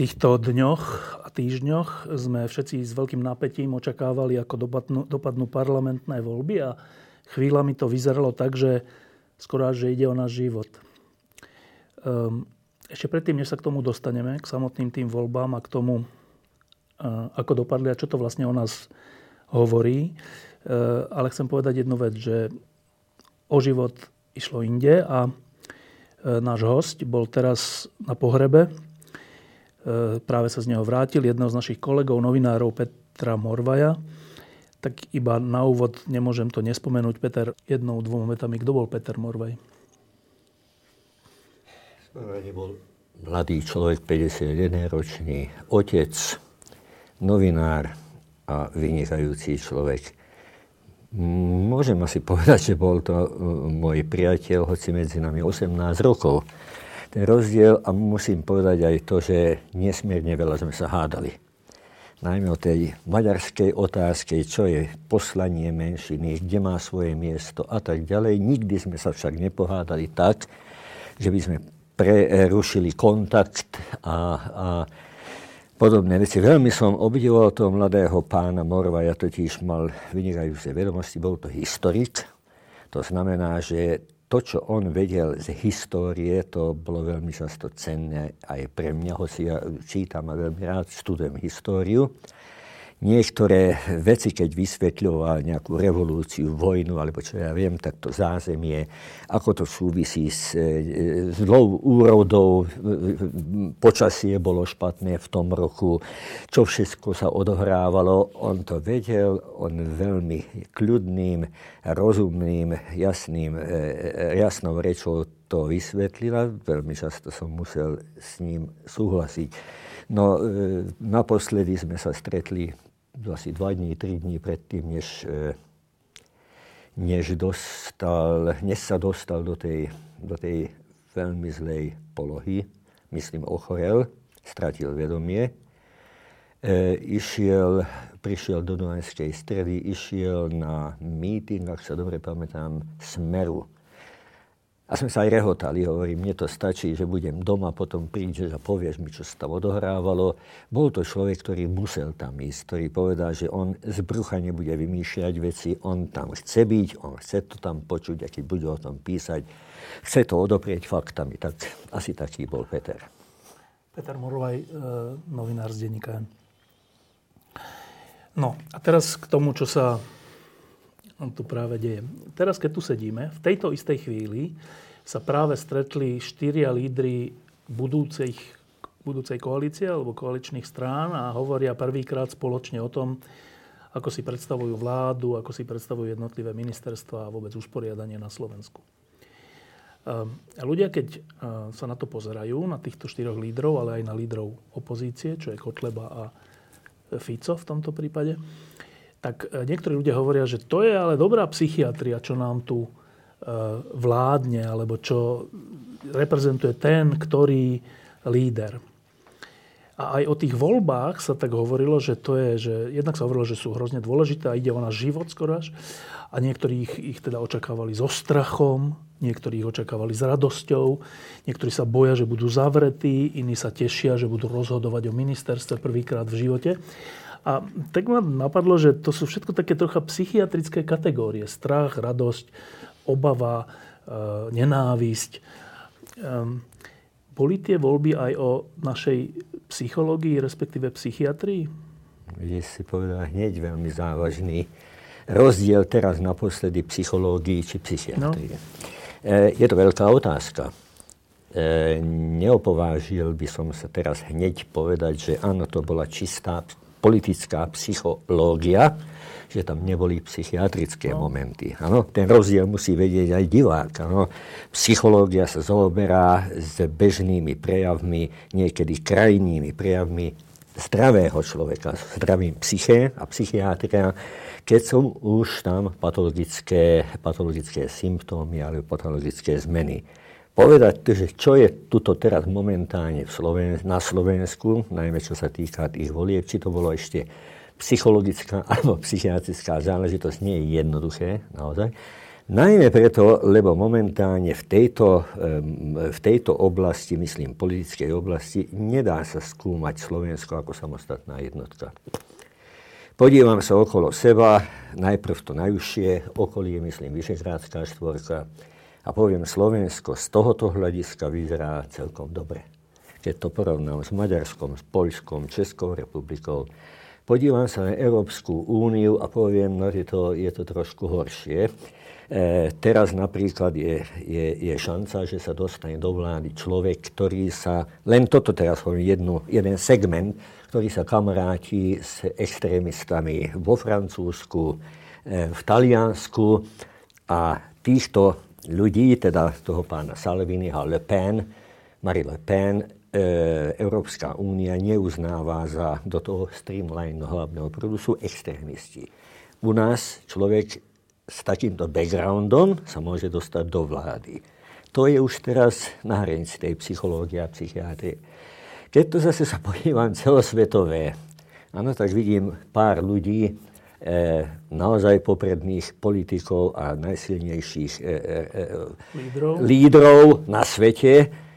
Týchto dňoch a týždňoch sme všetci s veľkým napätím očakávali, ako dopadnú, dopadnú parlamentné voľby a chvíľami to vyzeralo tak, že skoro až, že ide o náš život. Um, ešte predtým, než sa k tomu dostaneme, k samotným tým voľbám a k tomu, uh, ako dopadli a čo to vlastne o nás hovorí, uh, ale chcem povedať jednu vec, že o život išlo inde a uh, náš host bol teraz na pohrebe E, práve sa z neho vrátil, jedného z našich kolegov, novinárov Petra Morvaja. Tak iba na úvod nemôžem to nespomenúť. Peter, jednou, dvoma metami, kto bol Peter Morvaj? bol mladý človek, 51-ročný, otec, novinár a vynikajúci človek. Môžem asi povedať, že bol to e, môj priateľ, hoci medzi nami 18 rokov ten rozdiel a musím povedať aj to, že nesmierne veľa sme sa hádali. Najmä o tej maďarskej otázke, čo je poslanie menšiny, kde má svoje miesto a tak ďalej. Nikdy sme sa však nepohádali tak, že by sme prerušili kontakt a, a podobné veci. Veľmi som obdivoval toho mladého pána Morva, ja totiž mal vynikajúce vedomosti, bol to historik. To znamená, že to, čo on vedel z histórie, to bolo veľmi často cenné. Aj pre mňa, hoci ja čítam a veľmi rád študujem históriu niektoré veci, keď vysvetľoval nejakú revolúciu, vojnu, alebo čo ja viem, tak to zázemie, ako to súvisí s e, zlou úrodou, počasie bolo špatné v tom roku, čo všetko sa odohrávalo, on to vedel, on veľmi kľudným, rozumným, jasným, e, e, jasnou rečou to vysvetlila. Veľmi často som musel s ním súhlasiť. No, naposledy sme sa stretli asi dva dní, tri dní predtým, než, e, než, dostal, než sa dostal do tej, do tej veľmi zlej polohy, myslím ochorel, stratil vedomie, e, išiel, prišiel do Dunajskej stredy, išiel na meeting, ak sa dobre pamätám, Smeru a sme sa aj rehotali, hovorím, mne to stačí, že budem doma, potom prídeš a povieš mi, čo sa tam odohrávalo. Bol to človek, ktorý musel tam ísť, ktorý povedal, že on z brucha nebude vymýšľať veci, on tam chce byť, on chce to tam počuť a keď bude o tom písať, chce to odoprieť faktami. Tak asi taký bol Peter. Peter Morvaj, e, novinár z denníka No a teraz k tomu, čo sa tu práve deje. Teraz, keď tu sedíme, v tejto istej chvíli sa práve stretli štyria lídry budúcej, budúcej koalície alebo koaličných strán a hovoria prvýkrát spoločne o tom, ako si predstavujú vládu, ako si predstavujú jednotlivé ministerstva a vôbec usporiadanie na Slovensku. A ľudia, keď sa na to pozerajú, na týchto štyroch lídrov, ale aj na lídrov opozície, čo je Kotleba a Fico v tomto prípade, tak e, niektorí ľudia hovoria, že to je ale dobrá psychiatria, čo nám tu e, vládne, alebo čo reprezentuje ten, ktorý líder. A aj o tých voľbách sa tak hovorilo, že to je, že jednak sa hovorilo, že sú hrozne dôležité a ide o náš život skoro až. A niektorí ich, ich teda očakávali so strachom, niektorí ich očakávali s radosťou, niektorí sa boja, že budú zavretí, iní sa tešia, že budú rozhodovať o ministerstve prvýkrát v živote. A tak ma napadlo, že to sú všetko také trocha psychiatrické kategórie. Strach, radosť, obava, e, nenávisť. Ehm, boli tie voľby aj o našej psychológii, respektíve psychiatrii? Vy si povedal hneď veľmi závažný rozdiel teraz naposledy psychológii či psychiatrii. No. E, je to veľká otázka. E, neopovážil by som sa teraz hneď povedať, že áno, to bola čistá politická psychológia, že tam neboli psychiatrické no. momenty. Ano, ten rozdiel musí vedieť aj divák. Ano. Psychológia sa zaoberá s bežnými prejavmi, niekedy krajnými prejavmi zdravého človeka, zdravým psyché a psychiatria, keď sú už tam patologické, patologické symptómy alebo patologické zmeny. Povedať, že čo je tuto teraz momentálne v Sloven- na Slovensku, najmä čo sa týka tých volieb, či to bolo ešte psychologická alebo psychiatrická záležitosť nie je jednoduché, naozaj. Najmä preto, lebo momentálne v tejto, v tejto oblasti, myslím politickej oblasti, nedá sa skúmať Slovensko ako samostatná jednotka. Podívam sa okolo seba, najprv to najúžšie okolie, myslím Vyšehrádská štvorka, a poviem, Slovensko z tohoto hľadiska vyzerá celkom dobre. Keď to porovnám s Maďarskom, s Poľskom, Českou republikou, podívam sa na Európsku úniu a poviem, no, že to, je to trošku horšie. E, teraz napríklad je, je, je šanca, že sa dostane do vlády človek, ktorý sa, len toto teraz hovorím, jednu, jeden segment, ktorý sa kamaráti s extrémistami vo Francúzsku, e, v Taliansku a týchto ľudí, teda toho pána Salviniho, Le Pen, Marie Le Pen, Európska únia neuznáva za do toho streamline hlavného prúdu sú extrémisti. U nás človek s takýmto backgroundom sa môže dostať do vlády. To je už teraz na hranici tej psychológie a psychiatrie. Keď to zase sa podívam celosvetové, áno, tak vidím pár ľudí, e, naozaj popredných politikov a najsilnejších e, e, e, lídrov. lídrov na svete, E,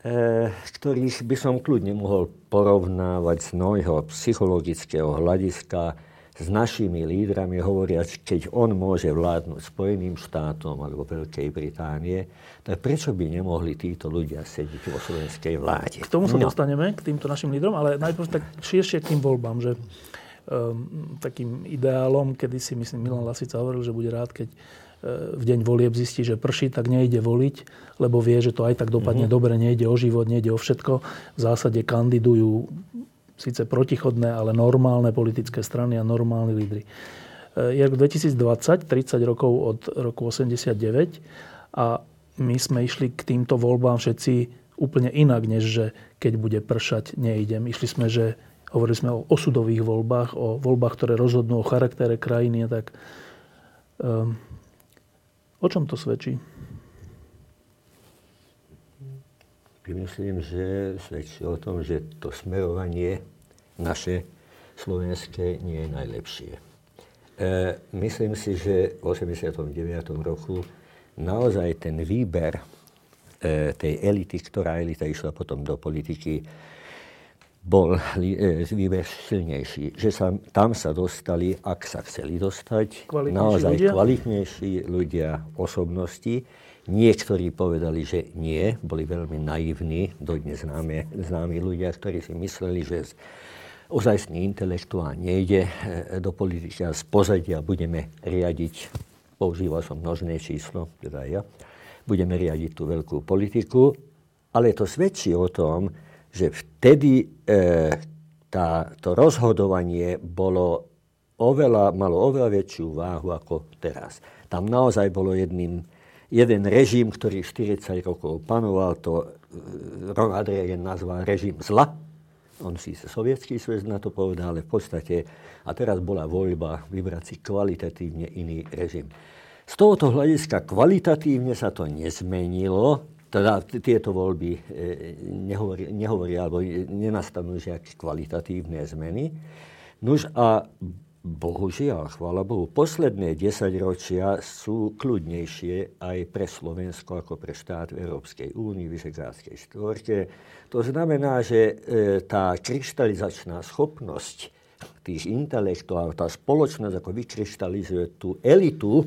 ktorých by som kľudne mohol porovnávať z môjho psychologického hľadiska s našimi lídrami, hovoriať, keď on môže vládnuť Spojeným štátom alebo Veľkej Británie, tak prečo by nemohli títo ľudia sedieť vo slovenskej vláde? K tomu sa no. dostaneme, k týmto našim lídrom, ale najprv tak širšie k tým voľbám, že um, takým ideálom, kedy si myslím Milan Lasica hovoril, že bude rád, keď v deň volieb zistí, že prší, tak nejde voliť, lebo vie, že to aj tak dopadne mm-hmm. dobre, nejde o život, nejde o všetko. V zásade kandidujú síce protichodné, ale normálne politické strany a normálni lídry. Je rok 2020, 30 rokov od roku 89 a my sme išli k týmto voľbám všetci úplne inak, než že keď bude pršať, nejdem. Išli sme, že hovorili sme o osudových voľbách, o voľbách, ktoré rozhodnú o charaktere krajiny, tak um, O čom to svedčí? Myslím, že svedčí o tom, že to smerovanie naše slovenské nie je najlepšie. E, myslím si, že v 89. roku naozaj ten výber e, tej elity, ktorá elita išla potom do politiky, bol e, výber silnejší. Že sa, tam sa dostali, ak sa chceli dostať, naozaj ľudia? kvalitnejší ľudia, osobnosti. Niektorí povedali, že nie, boli veľmi naivní, dodnes známe, známi ľudia, ktorí si mysleli, že ozajstný intelektuál nejde e, do politiky a z pozadia budeme riadiť, používal som množné číslo, teda ja, budeme riadiť tú veľkú politiku, ale to svedčí o tom, že vtedy e, tá, to rozhodovanie bolo oveľa, malo oveľa väčšiu váhu ako teraz. Tam naozaj bolo jedným, jeden režim, ktorý 40 rokov panoval, to e, Ron Adrian nazval režim zla. On si sovietský svet na to povedal, ale v podstate, a teraz bola voľba vybrať si kvalitatívne iný režim. Z tohoto hľadiska kvalitatívne sa to nezmenilo, teda tieto voľby e, nehovoria, nehovoria alebo nenastanú žiaké kvalitatívne zmeny. Nuž a bohužiaľ, chvála Bohu, posledné desaťročia sú kľudnejšie aj pre Slovensko ako pre štát v Európskej únii, Vyšegrádskej štvorke. To znamená, že e, tá kryštalizačná schopnosť tých intelektuálov, tá spoločnosť ako vykryštalizuje tú elitu,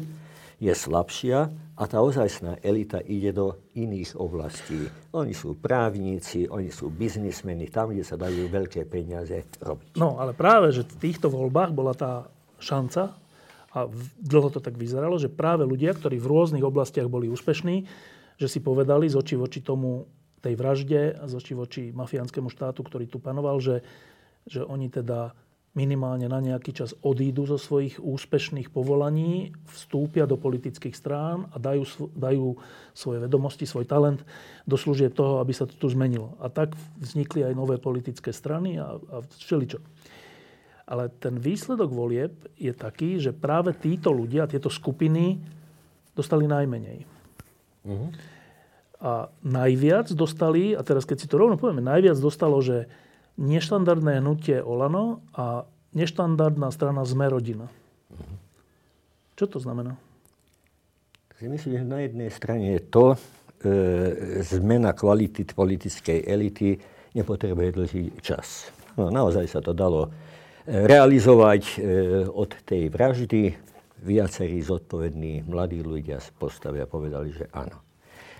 je slabšia a tá ozajstná elita ide do iných oblastí. Oni sú právníci, oni sú biznismeni, tam, kde sa dajú veľké peniaze robiť. No, ale práve, že v týchto voľbách bola tá šanca, a dlho to tak vyzeralo, že práve ľudia, ktorí v rôznych oblastiach boli úspešní, že si povedali z očí voči tomu tej vražde a z očí voči mafiánskému štátu, ktorý tu panoval, že, že oni teda minimálne na nejaký čas odídu zo svojich úspešných povolaní, vstúpia do politických strán a dajú, dajú svoje vedomosti, svoj talent do služieb toho, aby sa to tu zmenilo. A tak vznikli aj nové politické strany a, a všeličo. Ale ten výsledok volieb je taký, že práve títo ľudia, tieto skupiny dostali najmenej. Uh-huh. A najviac dostali, a teraz keď si to rovno povieme, najviac dostalo, že neštandardné hnutie Olano a neštandardná strana Sme rodina. Uh-huh. Čo to znamená? Si myslím, že na jednej strane je to, e, zmena kvality politickej elity nepotrebuje dlhý čas. No, naozaj sa to dalo e, realizovať e, od tej vraždy. Viacerí zodpovední mladí ľudia postavia a povedali, že áno.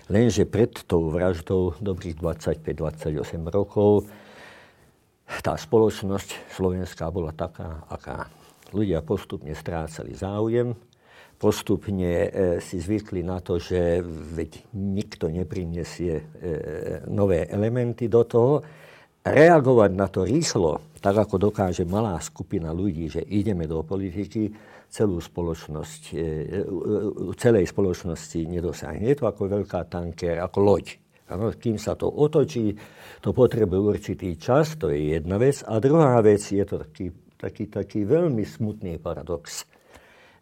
Lenže pred tou vraždou dobrých 25-28 rokov tá spoločnosť slovenská bola taká, aká. Ľudia postupne strácali záujem, postupne e, si zvykli na to, že veď nikto neprinesie e, nové elementy do toho. Reagovať na to rýchlo, tak ako dokáže malá skupina ľudí, že ideme do politiky, celú spoločnosť, e, celej spoločnosti nedosiahne. Je to ako veľká tanker, ako loď. Ano, kým sa to otočí, to potrebuje určitý čas, to je jedna vec. A druhá vec je to taký, taký, taký veľmi smutný paradox.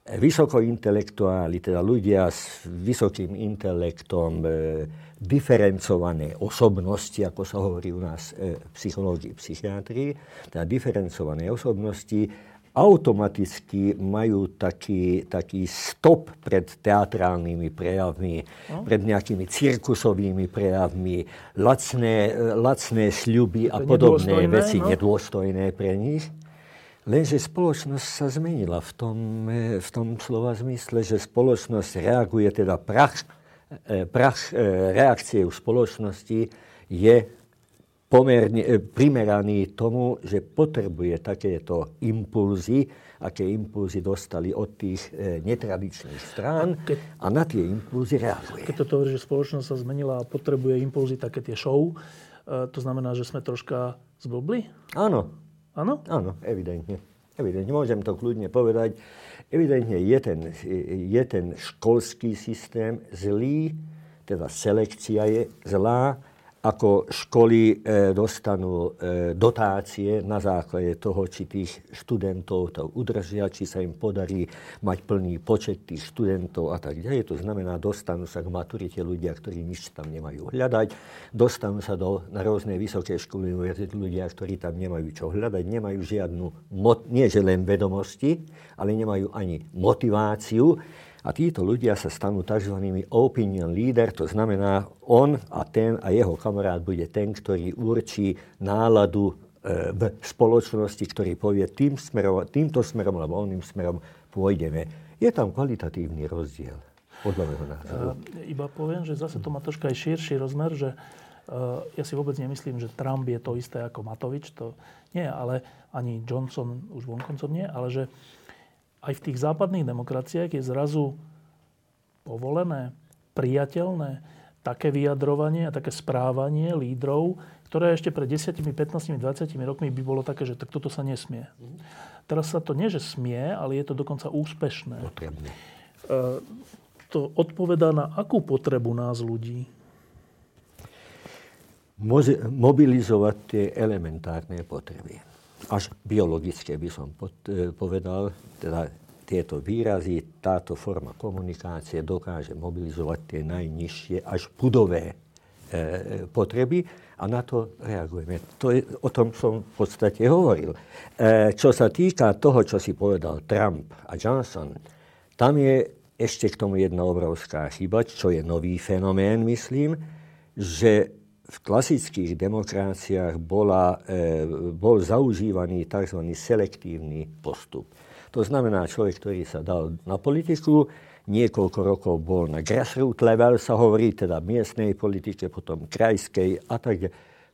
Vysokointelektuáli, teda ľudia s vysokým intelektom, e, diferencované osobnosti, ako sa hovorí u nás e, psychológii, psychiatrii, teda diferencované osobnosti, automaticky majú taký, taký stop pred teatrálnymi prejavmi, no. pred nejakými cirkusovými prejavmi, lacné, lacné sľuby a podobné veci no? nedôstojné pre nich. Lenže spoločnosť sa zmenila v tom, v tom slova zmysle, že spoločnosť reaguje, teda prach, e, prach e, reakcie v spoločnosti je pomerne e, primeraný tomu, že potrebuje takéto impulzy, aké impulzy dostali od tých e, netradičných strán a, keď, a na tie impulzy reaguje. Keď to hovorí, že spoločnosť sa zmenila a potrebuje impulzy také tie show, e, to znamená, že sme troška zblbli? Áno. Áno? Áno, evidentne. Evidentne, môžem to kľudne povedať. Evidentne je ten, je ten školský systém zlý, teda selekcia je zlá, ako školy e, dostanú e, dotácie na základe toho, či tých študentov to udržia, či sa im podarí mať plný počet tých študentov a tak ďalej. To znamená, dostanú sa k maturite ľudia, ktorí nič tam nemajú hľadať, dostanú sa do, na rôzne vysoké školy ľudia, ktorí tam nemajú čo hľadať, nemajú žiadnu, nie že len vedomosti, ale nemajú ani motiváciu a títo ľudia sa stanú tzv. opinion leader, to znamená, on a ten a jeho kamarát bude ten, ktorý určí náladu e, v spoločnosti, ktorý povie, tým smerom, týmto smerom alebo oným smerom pôjdeme. Je tam kvalitatívny rozdiel, podľa môjho názoru. E, iba poviem, že zase to má troška aj širší rozmer, že uh, ja si vôbec nemyslím, že Trump je to isté ako Matovič, to nie, ale ani Johnson už vonkoncom nie, ale že aj v tých západných demokraciách je zrazu povolené, priateľné také vyjadrovanie a také správanie lídrov, ktoré ešte pred 10, 15, 20 rokmi by bolo také, že tak toto sa nesmie. Teraz sa to nie, že smie, ale je to dokonca úspešné. Potrebné. E, to odpovedá na akú potrebu nás ľudí? Mobilizovať tie elementárne potreby až biologické by som e, povedal, teda tieto výrazy, táto forma komunikácie dokáže mobilizovať tie najnižšie až budové e, potreby a na to reagujeme. To je, o tom som v podstate hovoril. E, čo sa týka toho, čo si povedal Trump a Johnson, tam je ešte k tomu jedna obrovská chyba, čo je nový fenomén, myslím, že v klasických demokráciách bola, e, bol zaužívaný tzv. selektívny postup. To znamená, človek, ktorý sa dal na politiku, niekoľko rokov bol na grassroots level, sa hovorí, teda miestnej politike, potom krajskej a tak.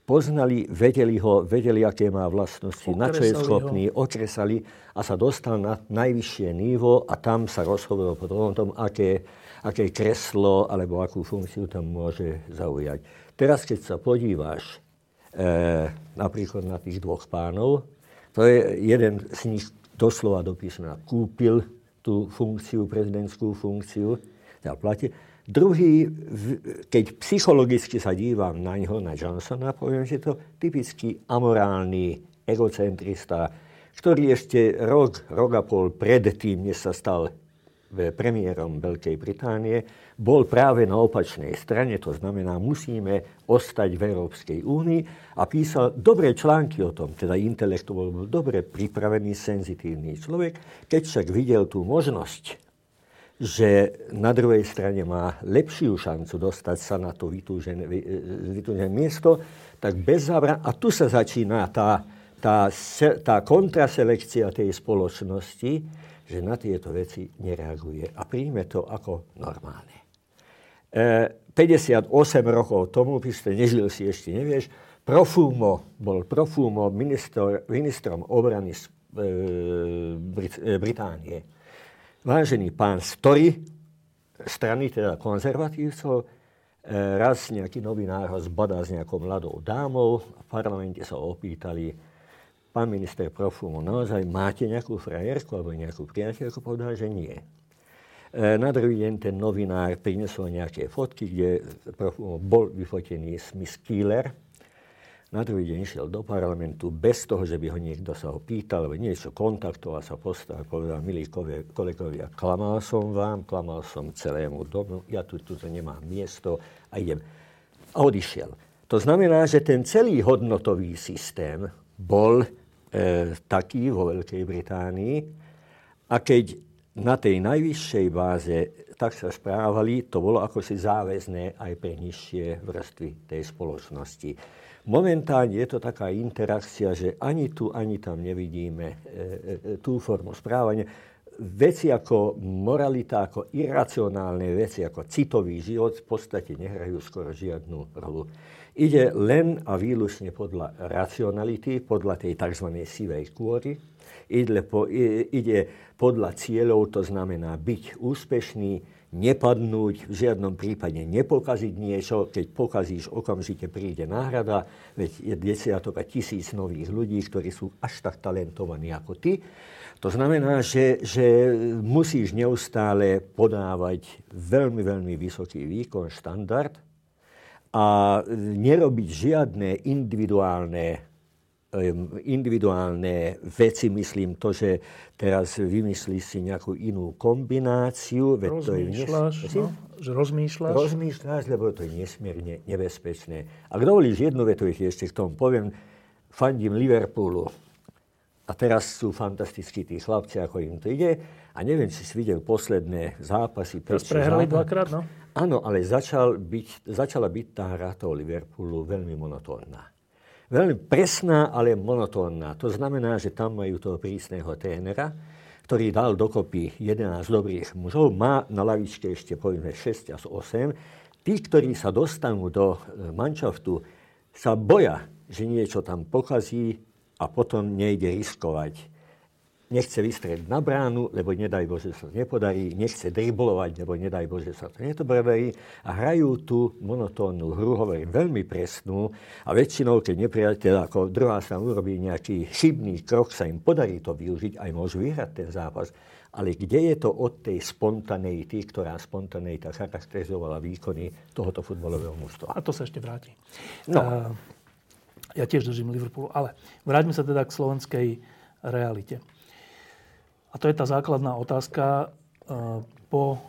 Poznali, vedeli ho, vedeli, aké má vlastnosti, okresali na čo je schopný, ho. okresali a sa dostal na najvyššie nívo a tam sa rozhovoril potom o tom, aké, aké kreslo alebo akú funkciu tam môže zaujať. Teraz, keď sa podíváš e, napríklad na tých dvoch pánov, To je jeden z nich doslova do písmena kúpil tú funkciu, prezidentskú funkciu, teda platí. Druhý, keď psychologicky sa dívam na ňo, na Johnsona, poviem, že to typický amorálny egocentrista, ktorý ešte rok, rok a pol predtým, než sa stal premiérom Veľkej Británie, bol práve na opačnej strane, to znamená, musíme ostať v Európskej únii a písal dobré články o tom, teda intelektuál bol dobre pripravený, senzitívny človek, keď však videl tú možnosť, že na druhej strane má lepšiu šancu dostať sa na to vytúžené, vytúžené miesto, tak bez zábran... A tu sa začína tá, tá, tá kontraselekcia tej spoločnosti, že na tieto veci nereaguje a príjme to ako normálne. E, 58 rokov tomu, ste nežil si ešte, nevieš, Profumo, bol Profumo minister, ministrom obrany z, e, Brit, e, Británie. Vážený pán Story, strany teda konzervatívcov, e, raz nejaký novinár ho zbadal s nejakou mladou dámou, v parlamente sa opýtali, pán minister Profumo, naozaj máte nejakú frajerku alebo nejakú priateľku? Povedal, že nie. E, na druhý deň ten novinár prinesol nejaké fotky, kde bol vyfotený s Miss Keeler. Na druhý deň šiel do parlamentu bez toho, že by ho niekto sa ho pýtal, alebo niečo kontaktoval, sa postavil, povedal, milí kolegovia, klamal som vám, klamal som celému domu, ja tu, tu nemám miesto a idem. A odišiel. To znamená, že ten celý hodnotový systém bol taký vo Veľkej Británii. A keď na tej najvyššej báze tak sa správali, to bolo ako si záväzné aj pre nižšie vrstvy tej spoločnosti. Momentálne je to taká interakcia, že ani tu, ani tam nevidíme e, e, tú formu správania. Veci ako moralita, ako iracionálne veci, ako citový život v podstate nehrajú skoro žiadnu rolu. Ide len a výlučne podľa racionality, podľa tej tzv. sivej kôry. Ide, po, ide podľa cieľov, to znamená byť úspešný, nepadnúť, v žiadnom prípade nepokaziť niečo. Keď pokazíš, okamžite príde náhrada, veď je desiatok a tisíc nových ľudí, ktorí sú až tak talentovaní ako ty. To znamená, že, že musíš neustále podávať veľmi, veľmi vysoký výkon, štandard, a nerobiť žiadne individuálne, individuálne veci, myslím to, že teraz vymyslíš si nejakú inú kombináciu. Veď rozmýšľaš, to je nes... no, že rozmýšľaš. Rozmýšľaš, lebo to je nesmierne nebezpečné. Ak dovolíš jednu vetu, ešte k tomu poviem, fandím Liverpoolu. A teraz sú fantastickí tí chlapci, ako im to ide. A neviem, či si videl posledné zápasy. Teraz prehrali dvakrát, no? Áno, ale začal byť, začala byť tá hra toho Liverpoolu veľmi monotónna. Veľmi presná, ale monotónna. To znamená, že tam majú toho prísneho trénera, ktorý dal dokopy 11 dobrých mužov, má na lavičke ešte povedzme 6 až 8. Tí, ktorí sa dostanú do e, manšaftu, sa boja, že niečo tam pokazí a potom nejde riskovať nechce vystrieť na bránu, lebo nedaj Bože sa to nepodarí, nechce driblovať, lebo nedaj Bože sa to nepodarí a hrajú tú monotónnu hru, hovorím, veľmi presnú a väčšinou, keď nepriateľ ako druhá sa urobí nejaký chybný krok, sa im podarí to využiť, aj môžu vyhrať ten zápas. Ale kde je to od tej spontaneity, ktorá spontaneita charakterizovala výkony tohoto futbalového mužstva? A to sa ešte vráti. No. Uh, ja tiež držím Liverpoolu, ale vráťme sa teda k slovenskej realite. A to je tá základná otázka e, po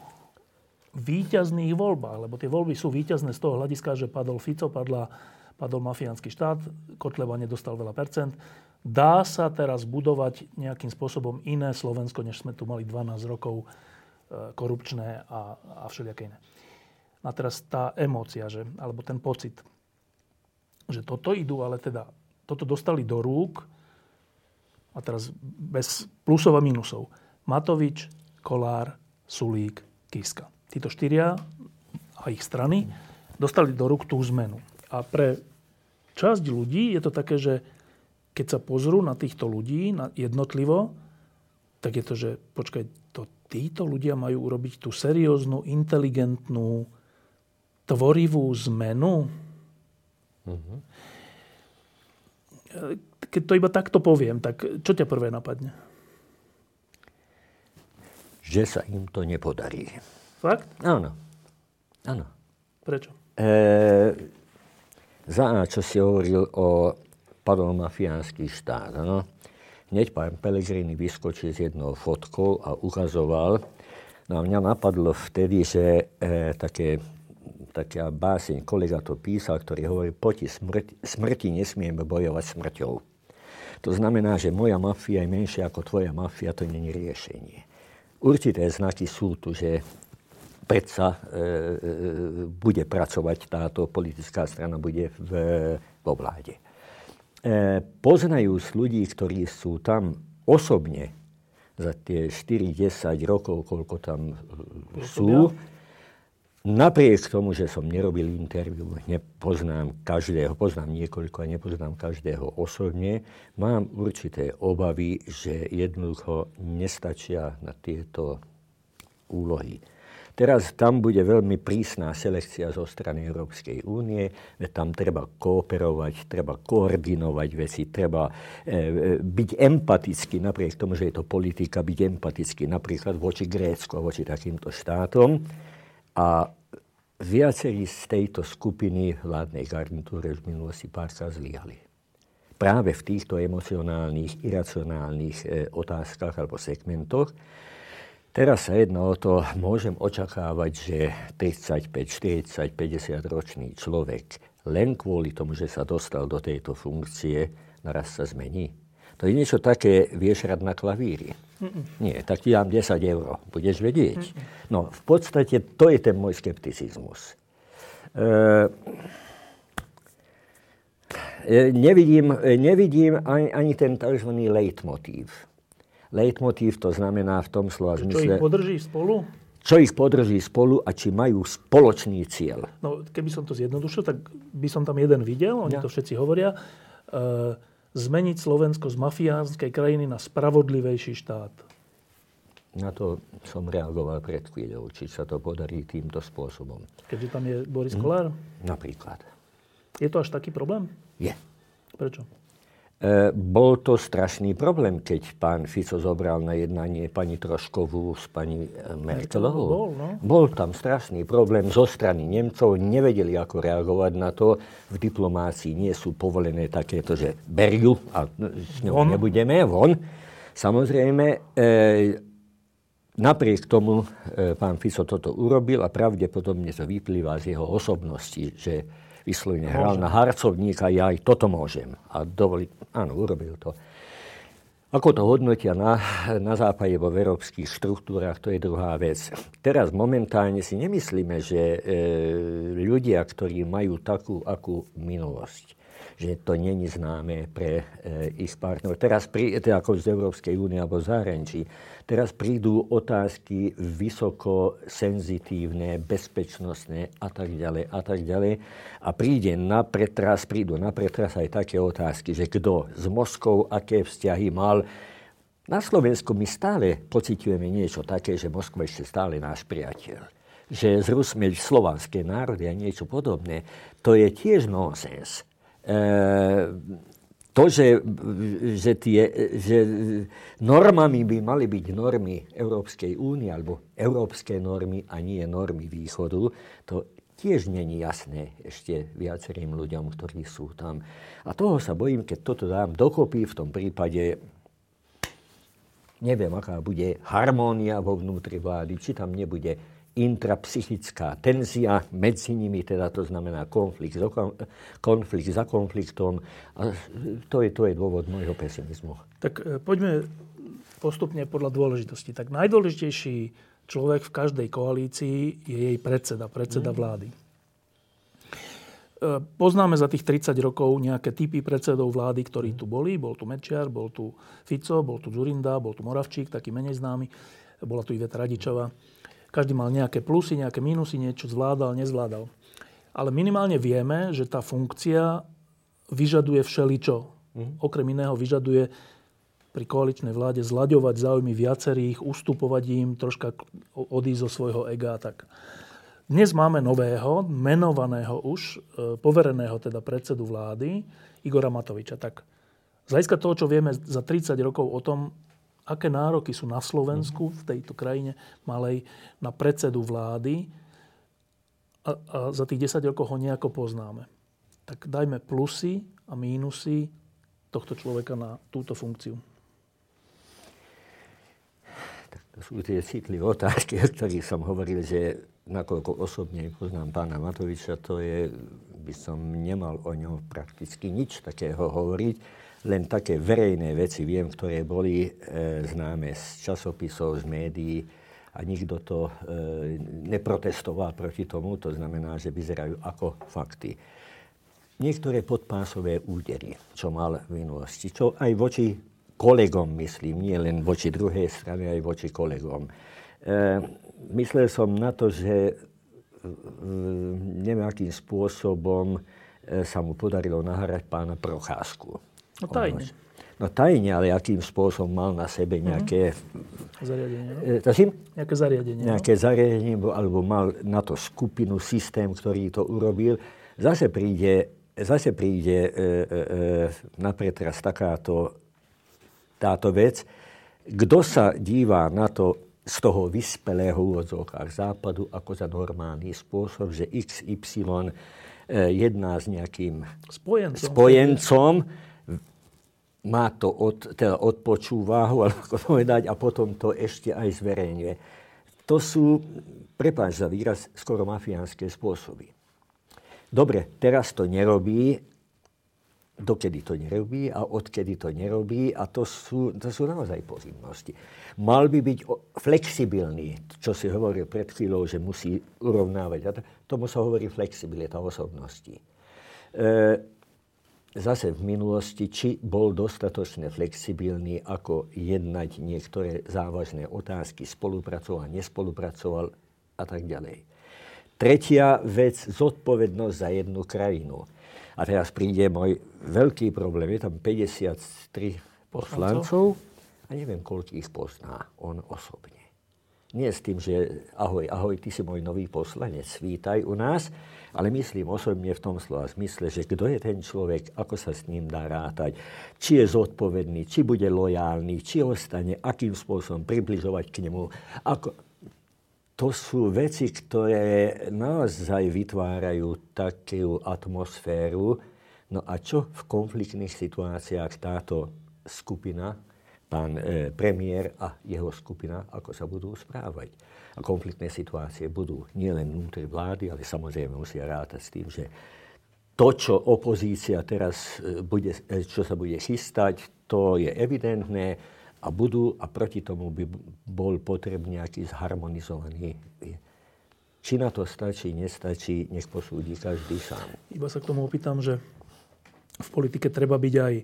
výťazných voľbách, lebo tie voľby sú výťazné z toho hľadiska, že padol Fico, padla, padol mafiánsky štát, Kotleba nedostal veľa percent. Dá sa teraz budovať nejakým spôsobom iné Slovensko, než sme tu mali 12 rokov e, korupčné a, a všelijaké iné. A teraz tá emócia, že, alebo ten pocit, že toto idú, ale teda toto dostali do rúk a teraz bez plusov a minusov, Matovič, Kolár, Sulík, Kiska. Títo štyria a ich strany dostali do rúk tú zmenu. A pre časť ľudí je to také, že keď sa pozrú na týchto ľudí na jednotlivo, tak je to, že počkaj, to títo ľudia majú urobiť tú serióznu, inteligentnú, tvorivú zmenu. Mm-hmm. Keď to iba takto poviem, tak čo ťa prvé napadne? Že sa im to nepodarí. Fakt? Áno. Áno. Prečo? E, za čo si hovoril o padol mafiánsky štát. No? Hneď pán Pellegrini vyskočil s jednou fotkou a ukazoval. No a mňa napadlo vtedy, že e, také, taká báseň, kolega to písal, ktorý hovorí, poti smrti, smrti nesmieme bojovať smrťou. To znamená, že moja mafia je menšia ako tvoja mafia, to je riešenie. Určité znaky sú tu, že predsa e, e, bude pracovať táto politická strana, bude v, vo vláde. E, poznajú ľudí, ktorí sú tam osobne za tie 4-10 rokov, koľko tam sú, Napriek tomu, že som nerobil interviu, nepoznám každého, poznám niekoľko a nepoznám každého osobne, mám určité obavy, že jednoducho nestačia na tieto úlohy. Teraz tam bude veľmi prísna selekcia zo strany Európskej únie, tam treba kooperovať, treba koordinovať veci, treba e, e, byť empatický, napriek tomu, že je to politika, byť empatický napríklad voči Grécku a voči takýmto štátom. A viacerí z tejto skupiny vládnej garnitúry v minulosti párkrát zlyhali. Práve v týchto emocionálnych, iracionálnych e, otázkach alebo segmentoch. Teraz sa jedno o to, môžem očakávať, že 35, 40, 50 ročný človek len kvôli tomu, že sa dostal do tejto funkcie, naraz sa zmení. To je niečo také, vieš hrať na klavíri. Mm-mm. Nie, tak ti dám 10 eur, budeš vedieť. Mm-mm. No, v podstate to je ten môj skepticizmus. E, nevidím, nevidím ani, ani ten tzv. leitmotív. Leitmotív to znamená v tom slova zmysle... Čo ich podrží spolu? Čo ich podrží spolu a či majú spoločný cieľ. No, keby som to zjednodušil, tak by som tam jeden videl, oni ja. to všetci hovoria. E, zmeniť Slovensko z mafiánskej krajiny na spravodlivejší štát? Na to som reagoval pred chvíľou, či sa to podarí týmto spôsobom. Keďže tam je Boris hm? Kolár? Napríklad. Je to až taký problém? Je. Prečo? E, bol to strašný problém, keď pán Fico zobral na jednanie pani Troškovú s pani e, Merkelovou. Bol, no? bol tam strašný problém zo strany Nemcov. Nevedeli, ako reagovať na to. V diplomácii nie sú povolené takéto, že berjú a s ňou von. nebudeme, von. Samozrejme, e, napriek tomu e, pán Fico toto urobil a pravdepodobne to vyplýva z jeho osobnosti, že vyslovene hral na harcovníka, ja aj toto môžem. A dovoli, áno, urobil to. Ako to hodnotia na, na západe vo európskych štruktúrach, to je druhá vec. Teraz momentálne si nemyslíme, že e, ľudia, ktorí majú takú akú minulosť, že to není známe pre e, ich partnerov. Teraz, pri, teda ako z Európskej únie alebo zahraničí, teraz prídu otázky vysoko senzitívne, bezpečnostné a tak ďalej a tak ďalej. A príde na pretras, prídu na pretras aj také otázky, že kto s Moskou aké vzťahy mal, na Slovensku my stále pociťujeme niečo také, že Moskva ešte stále náš priateľ. Že zrusmeť slovanské národy a niečo podobné, to je tiež nonsens. Ehm, to, že, že, tie, že normami by mali byť normy Európskej únie alebo európske normy a nie normy východu, to tiež není jasné ešte viacerým ľuďom, ktorí sú tam. A toho sa bojím, keď toto dám dokopy, v tom prípade neviem, aká bude harmónia vo vnútri vlády, či tam nebude intrapsychická tenzia medzi nimi, teda to znamená konflikt, konflikt za konfliktom. A to je, to je dôvod môjho pesimizmu. Tak e, poďme postupne podľa dôležitosti. Tak najdôležitejší človek v každej koalícii je jej predseda, predseda mm. vlády. E, poznáme za tých 30 rokov nejaké typy predsedov vlády, ktorí tu boli. Bol tu Mečiar, bol tu Fico, bol tu Zurinda, bol tu Moravčík, taký menej známy. Bola tu Iveta Radičová. Každý mal nejaké plusy, nejaké minusy, niečo zvládal, nezvládal. Ale minimálne vieme, že tá funkcia vyžaduje všeličo. Mm. Okrem iného vyžaduje pri koaličnej vláde zlaďovať záujmy viacerých, ustupovať im, troška odísť zo svojho ega. Tak. Dnes máme nového, menovaného už, e, povereného teda predsedu vlády, Igora Matoviča. Tak Z hľadiska toho, čo vieme za 30 rokov o tom, aké nároky sú na Slovensku, v tejto krajine malej, na predsedu vlády a, a za tých 10 rokov ho nejako poznáme. Tak dajme plusy a mínusy tohto človeka na túto funkciu. Tak to sú tie citlivé otázky, o ktorých som hovoril, že nakoľko osobne poznám pána Matoviča, to je, by som nemal o ňom prakticky nič takého hovoriť len také verejné veci viem, ktoré boli e, známe z časopisov, z médií a nikto to e, neprotestoval proti tomu, to znamená, že vyzerajú ako fakty. Niektoré podpásové údery, čo mal v minulosti, čo aj voči kolegom myslím, nie len voči druhej strane, aj voči kolegom. E, myslel som na to, že e, nejakým spôsobom e, sa mu podarilo nahrať pána Procházku No tajne. No tajne, ale akým spôsobom mal na sebe mhm. nejaké... Mm-hmm. Zariadenie, no? E, Nejaké zariadenie, no? Nejaké no? zariadenie, alebo mal na to skupinu, systém, ktorý to urobil. Zase príde, zase príde e, e, e na pretras takáto táto vec. Kto sa dívá na to z toho vyspelého úvodzovkách západu ako za normálny spôsob, že XY e, jedná s nejakým spojencom, spojencom má to od, teda odpočúva ho, ako povedať, a potom to ešte aj zverejňuje. To sú, prepáč za výraz, skoro mafiánske spôsoby. Dobre, teraz to nerobí, dokedy to nerobí a odkedy to nerobí a to sú, to sú naozaj pochybnosti. Mal by byť flexibilný, čo si hovoril pred chvíľou, že musí urovnávať. Tomu sa hovorí flexibilita osobnosti. E, zase v minulosti, či bol dostatočne flexibilný, ako jednať niektoré závažné otázky, spolupracoval, nespolupracoval a tak ďalej. Tretia vec, zodpovednosť za jednu krajinu. A teraz príde môj veľký problém. Je tam 53 poslancov a neviem, koľko ich pozná on osobne. Nie s tým, že ahoj, ahoj, ty si môj nový poslanec, vítaj u nás, ale myslím osobne v tom slova zmysle, že kto je ten človek, ako sa s ním dá rátať, či je zodpovedný, či bude lojálny, či ostane, akým spôsobom približovať k nemu. Ako... To sú veci, ktoré naozaj vytvárajú takú atmosféru. No a čo v konfliktných situáciách táto skupina, pán e, premiér a jeho skupina, ako sa budú správať? A konfliktné situácie budú nielen vnútri vlády, ale samozrejme musia rátať s tým, že to, čo opozícia teraz e, bude, e, čo sa bude chystať, to je evidentné a budú a proti tomu by bol potrebný nejaký zharmonizovaný. Či na to stačí, nestačí, nech posúdi každý sám. Iba sa k tomu opýtam, že v politike treba byť aj, e,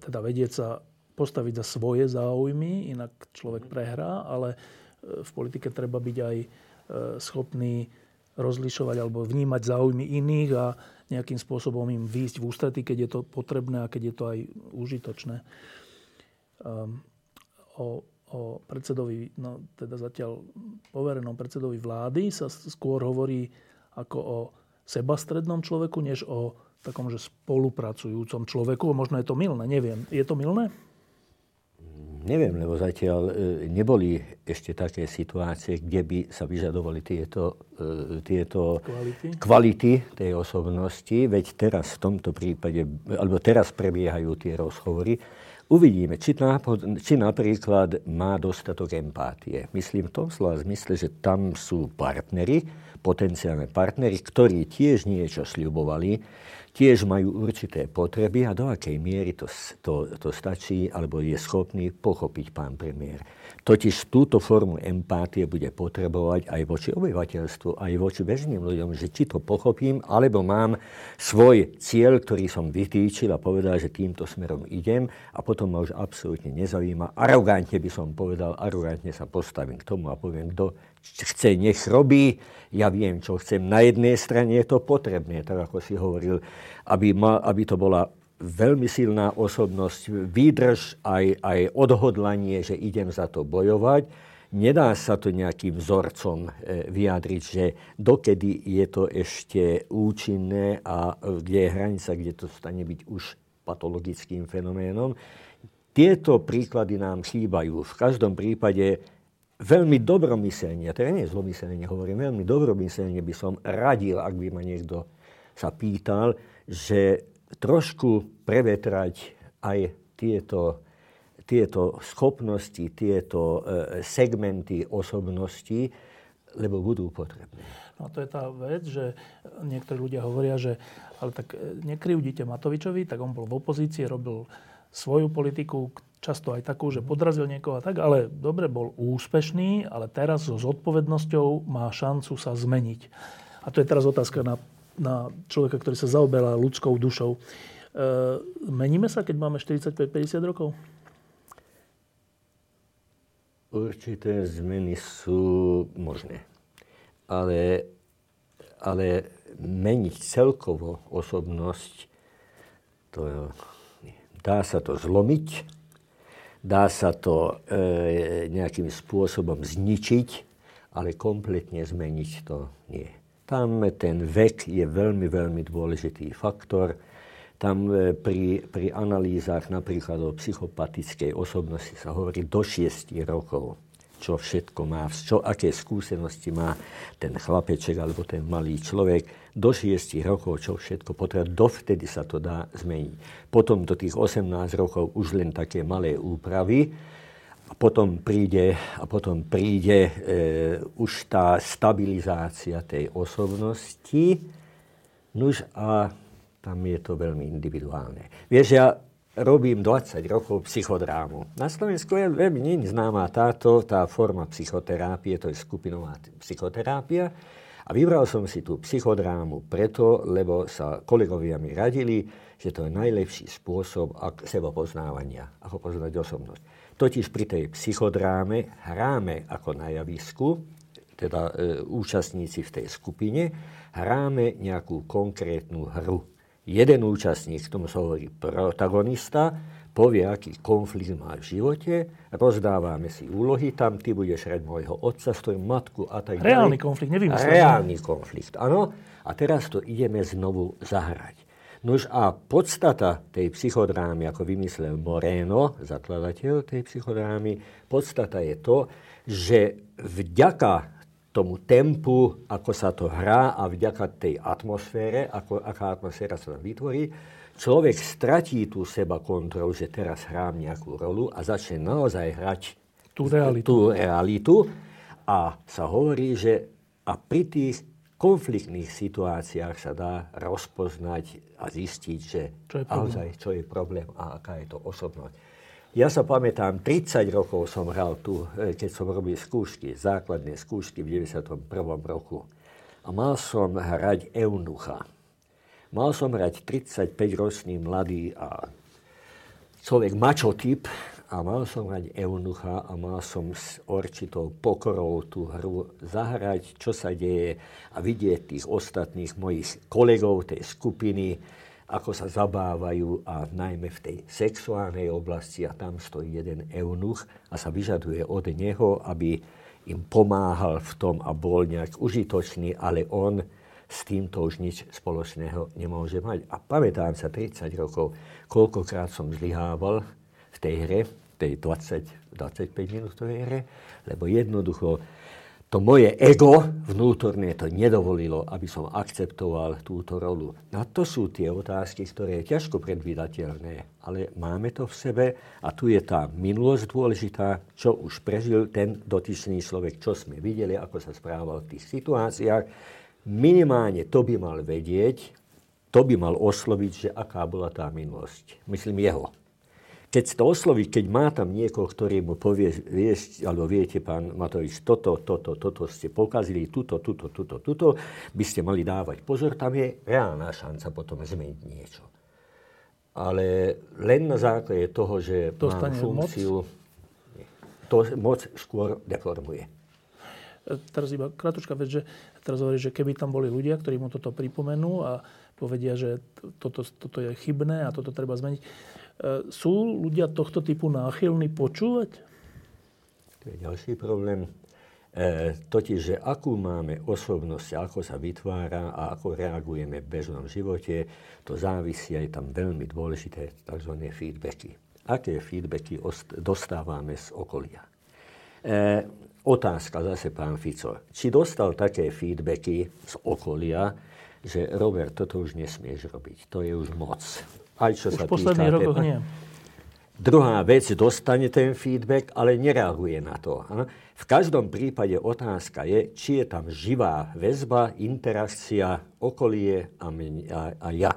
teda vedieť sa postaviť za svoje záujmy, inak človek prehrá, ale v politike treba byť aj e, schopný rozlišovať alebo vnímať záujmy iných a nejakým spôsobom im výjsť v ústrety, keď je to potrebné a keď je to aj užitočné. Um, o, o predsedovi, no teda zatiaľ poverenom predsedovi vlády sa skôr hovorí ako o sebastrednom človeku, než o takom, že spolupracujúcom človeku. Možno je to milné, neviem. Je to milné? Neviem, lebo zatiaľ e, neboli ešte také situácie, kde by sa vyžadovali tieto, e, tieto kvality. kvality tej osobnosti. Veď teraz v tomto prípade, alebo teraz prebiehajú tie rozhovory. Uvidíme, či, nápod, či napríklad má dostatok empátie. Myslím v tom slova zmysle, že tam sú partnery, potenciálne partnery, ktorí tiež niečo sľubovali, tiež majú určité potreby a do akej miery to, to, to stačí alebo je schopný pochopiť pán premiér. Totiž túto formu empátie bude potrebovať aj voči obyvateľstvu, aj voči bežným ľuďom, že či to pochopím, alebo mám svoj cieľ, ktorý som vytýčil a povedal, že týmto smerom idem a potom ma už absolútne nezaujíma. Arogantne by som povedal, arogantne sa postavím k tomu a poviem, kto chce, nech robí. Ja viem, čo chcem. Na jednej strane je to potrebné, tak ako si hovoril, aby, ma, aby to bola veľmi silná osobnosť, výdrž aj, aj odhodlanie, že idem za to bojovať. Nedá sa to nejakým vzorcom e, vyjadriť, že dokedy je to ešte účinné a kde je hranica, kde to stane byť už patologickým fenoménom. Tieto príklady nám chýbajú. V každom prípade veľmi dobromyselne, teda nie zlomyselne hovorím, veľmi dobromyselne by som radil, ak by ma niekto sa pýtal, že trošku prevetrať aj tieto, tieto schopnosti, tieto e, segmenty osobnosti, lebo budú potrebné. No to je tá vec, že niektorí ľudia hovoria, že ale tak e, nekrivdite Matovičovi, tak on bol v opozícii, robil svoju politiku, často aj takú, že podrazil niekoho a tak, ale dobre, bol úspešný, ale teraz so zodpovednosťou má šancu sa zmeniť. A to je teraz otázka na, na človeka, ktorý sa zaoberá ľudskou dušou. E, meníme sa, keď máme 45-50 rokov? Určité zmeny sú možné. Ale, ale meniť celkovo osobnosť, to dá sa to zlomiť, Dá sa to e, nejakým spôsobom zničiť, ale kompletne zmeniť to nie. Tam ten vek je veľmi, veľmi dôležitý faktor. Tam e, pri, pri analýzach napríklad o psychopatickej osobnosti sa hovorí do 6 rokov čo všetko má, čo, aké skúsenosti má ten chlapeček alebo ten malý človek do 6 rokov, čo všetko potrebuje, dovtedy sa to dá zmeniť. Potom do tých 18 rokov už len také malé úpravy a potom príde, a potom príde e, už tá stabilizácia tej osobnosti, nuž a tam je to veľmi individuálne. Vieš, ja robím 20 rokov psychodrámu. Na Slovensku je veľmi nie známa táto, tá forma psychoterápie, to je skupinová psychoterápia. A vybral som si tú psychodrámu preto, lebo sa kolegovia mi radili, že to je najlepší spôsob seba poznávania, ako poznať osobnosť. Totiž pri tej psychodráme hráme ako na javisku, teda e, účastníci v tej skupine, hráme nejakú konkrétnu hru jeden účastník, tomu sa hovorí protagonista, povie, aký konflikt má v živote, rozdávame si úlohy, tam ty budeš hrať môjho otca, stojím matku a tak ďalej. Reálny konflikt, nevymyslený. Reálny konflikt, áno. A teraz to ideme znovu zahrať. Nož a podstata tej psychodrámy, ako vymyslel Moreno, zakladateľ tej psychodrámy, podstata je to, že vďaka tomu tempu, ako sa to hrá a vďaka tej atmosfére, ako, aká atmosféra sa tam vytvorí, človek stratí tú seba kontrolu, že teraz hrám nejakú rolu a začne naozaj hrať tú realitu. tú realitu. A sa hovorí, že a pri tých konfliktných situáciách sa dá rozpoznať a zistiť, že čo je naozaj čo je problém a aká je to osobnosť. Ja sa pamätám, 30 rokov som hral tu, e, keď som robil skúšky, základné skúšky v 91. roku. A mal som hrať eunucha. Mal som hrať 35-ročný mladý a človek mačotyp a mal som hrať eunucha a mal som s určitou pokorou tú hru zahrať, čo sa deje a vidieť tých ostatných mojich kolegov tej skupiny, ako sa zabávajú a najmä v tej sexuálnej oblasti a tam stojí jeden eunuch a sa vyžaduje od neho, aby im pomáhal v tom a bol nejak užitočný, ale on s týmto už nič spoločného nemôže mať. A pamätám sa 30 rokov, koľkokrát som zlyhával v tej hre, tej 20, 25 minútovej hre, lebo jednoducho to moje ego vnútorné to nedovolilo, aby som akceptoval túto rolu. A to sú tie otázky, ktoré je ťažko predvídateľné, ale máme to v sebe a tu je tá minulosť dôležitá, čo už prežil ten dotyčný človek, čo sme videli, ako sa správal v tých situáciách. Minimálne to by mal vedieť, to by mal osloviť, že aká bola tá minulosť. Myslím jeho keď to osloví, keď má tam niekoho, ktorý mu povie, vieš, alebo viete, pán Matovič, toto, toto, toto ste pokazili, tuto, tuto, tuto, tuto, by ste mali dávať pozor, tam je reálna šanca potom zmeniť niečo. Ale len na základe toho, že Dostane mám funkciu, moc? to moc skôr deformuje. Teraz iba kratučka vec, že teraz hovorí, že keby tam boli ľudia, ktorí mu toto pripomenú a povedia, že toto, toto je chybné a toto treba zmeniť, sú ľudia tohto typu náchylní počúvať? To je ďalší problém. E, totiž, že akú máme osobnosť, ako sa vytvára a ako reagujeme v bežnom živote, to závisí aj tam veľmi dôležité tzv. feedbacky. Aké feedbacky dostávame z okolia. E, otázka zase pán Fico. Či dostal také feedbacky z okolia, že Robert, toto už nesmieš robiť. To je už moc. Aj čo už sa v posledných rokoch nie. Druhá vec, dostane ten feedback, ale nereaguje na to. V každom prípade otázka je, či je tam živá väzba, interakcia, okolie a, a, a ja.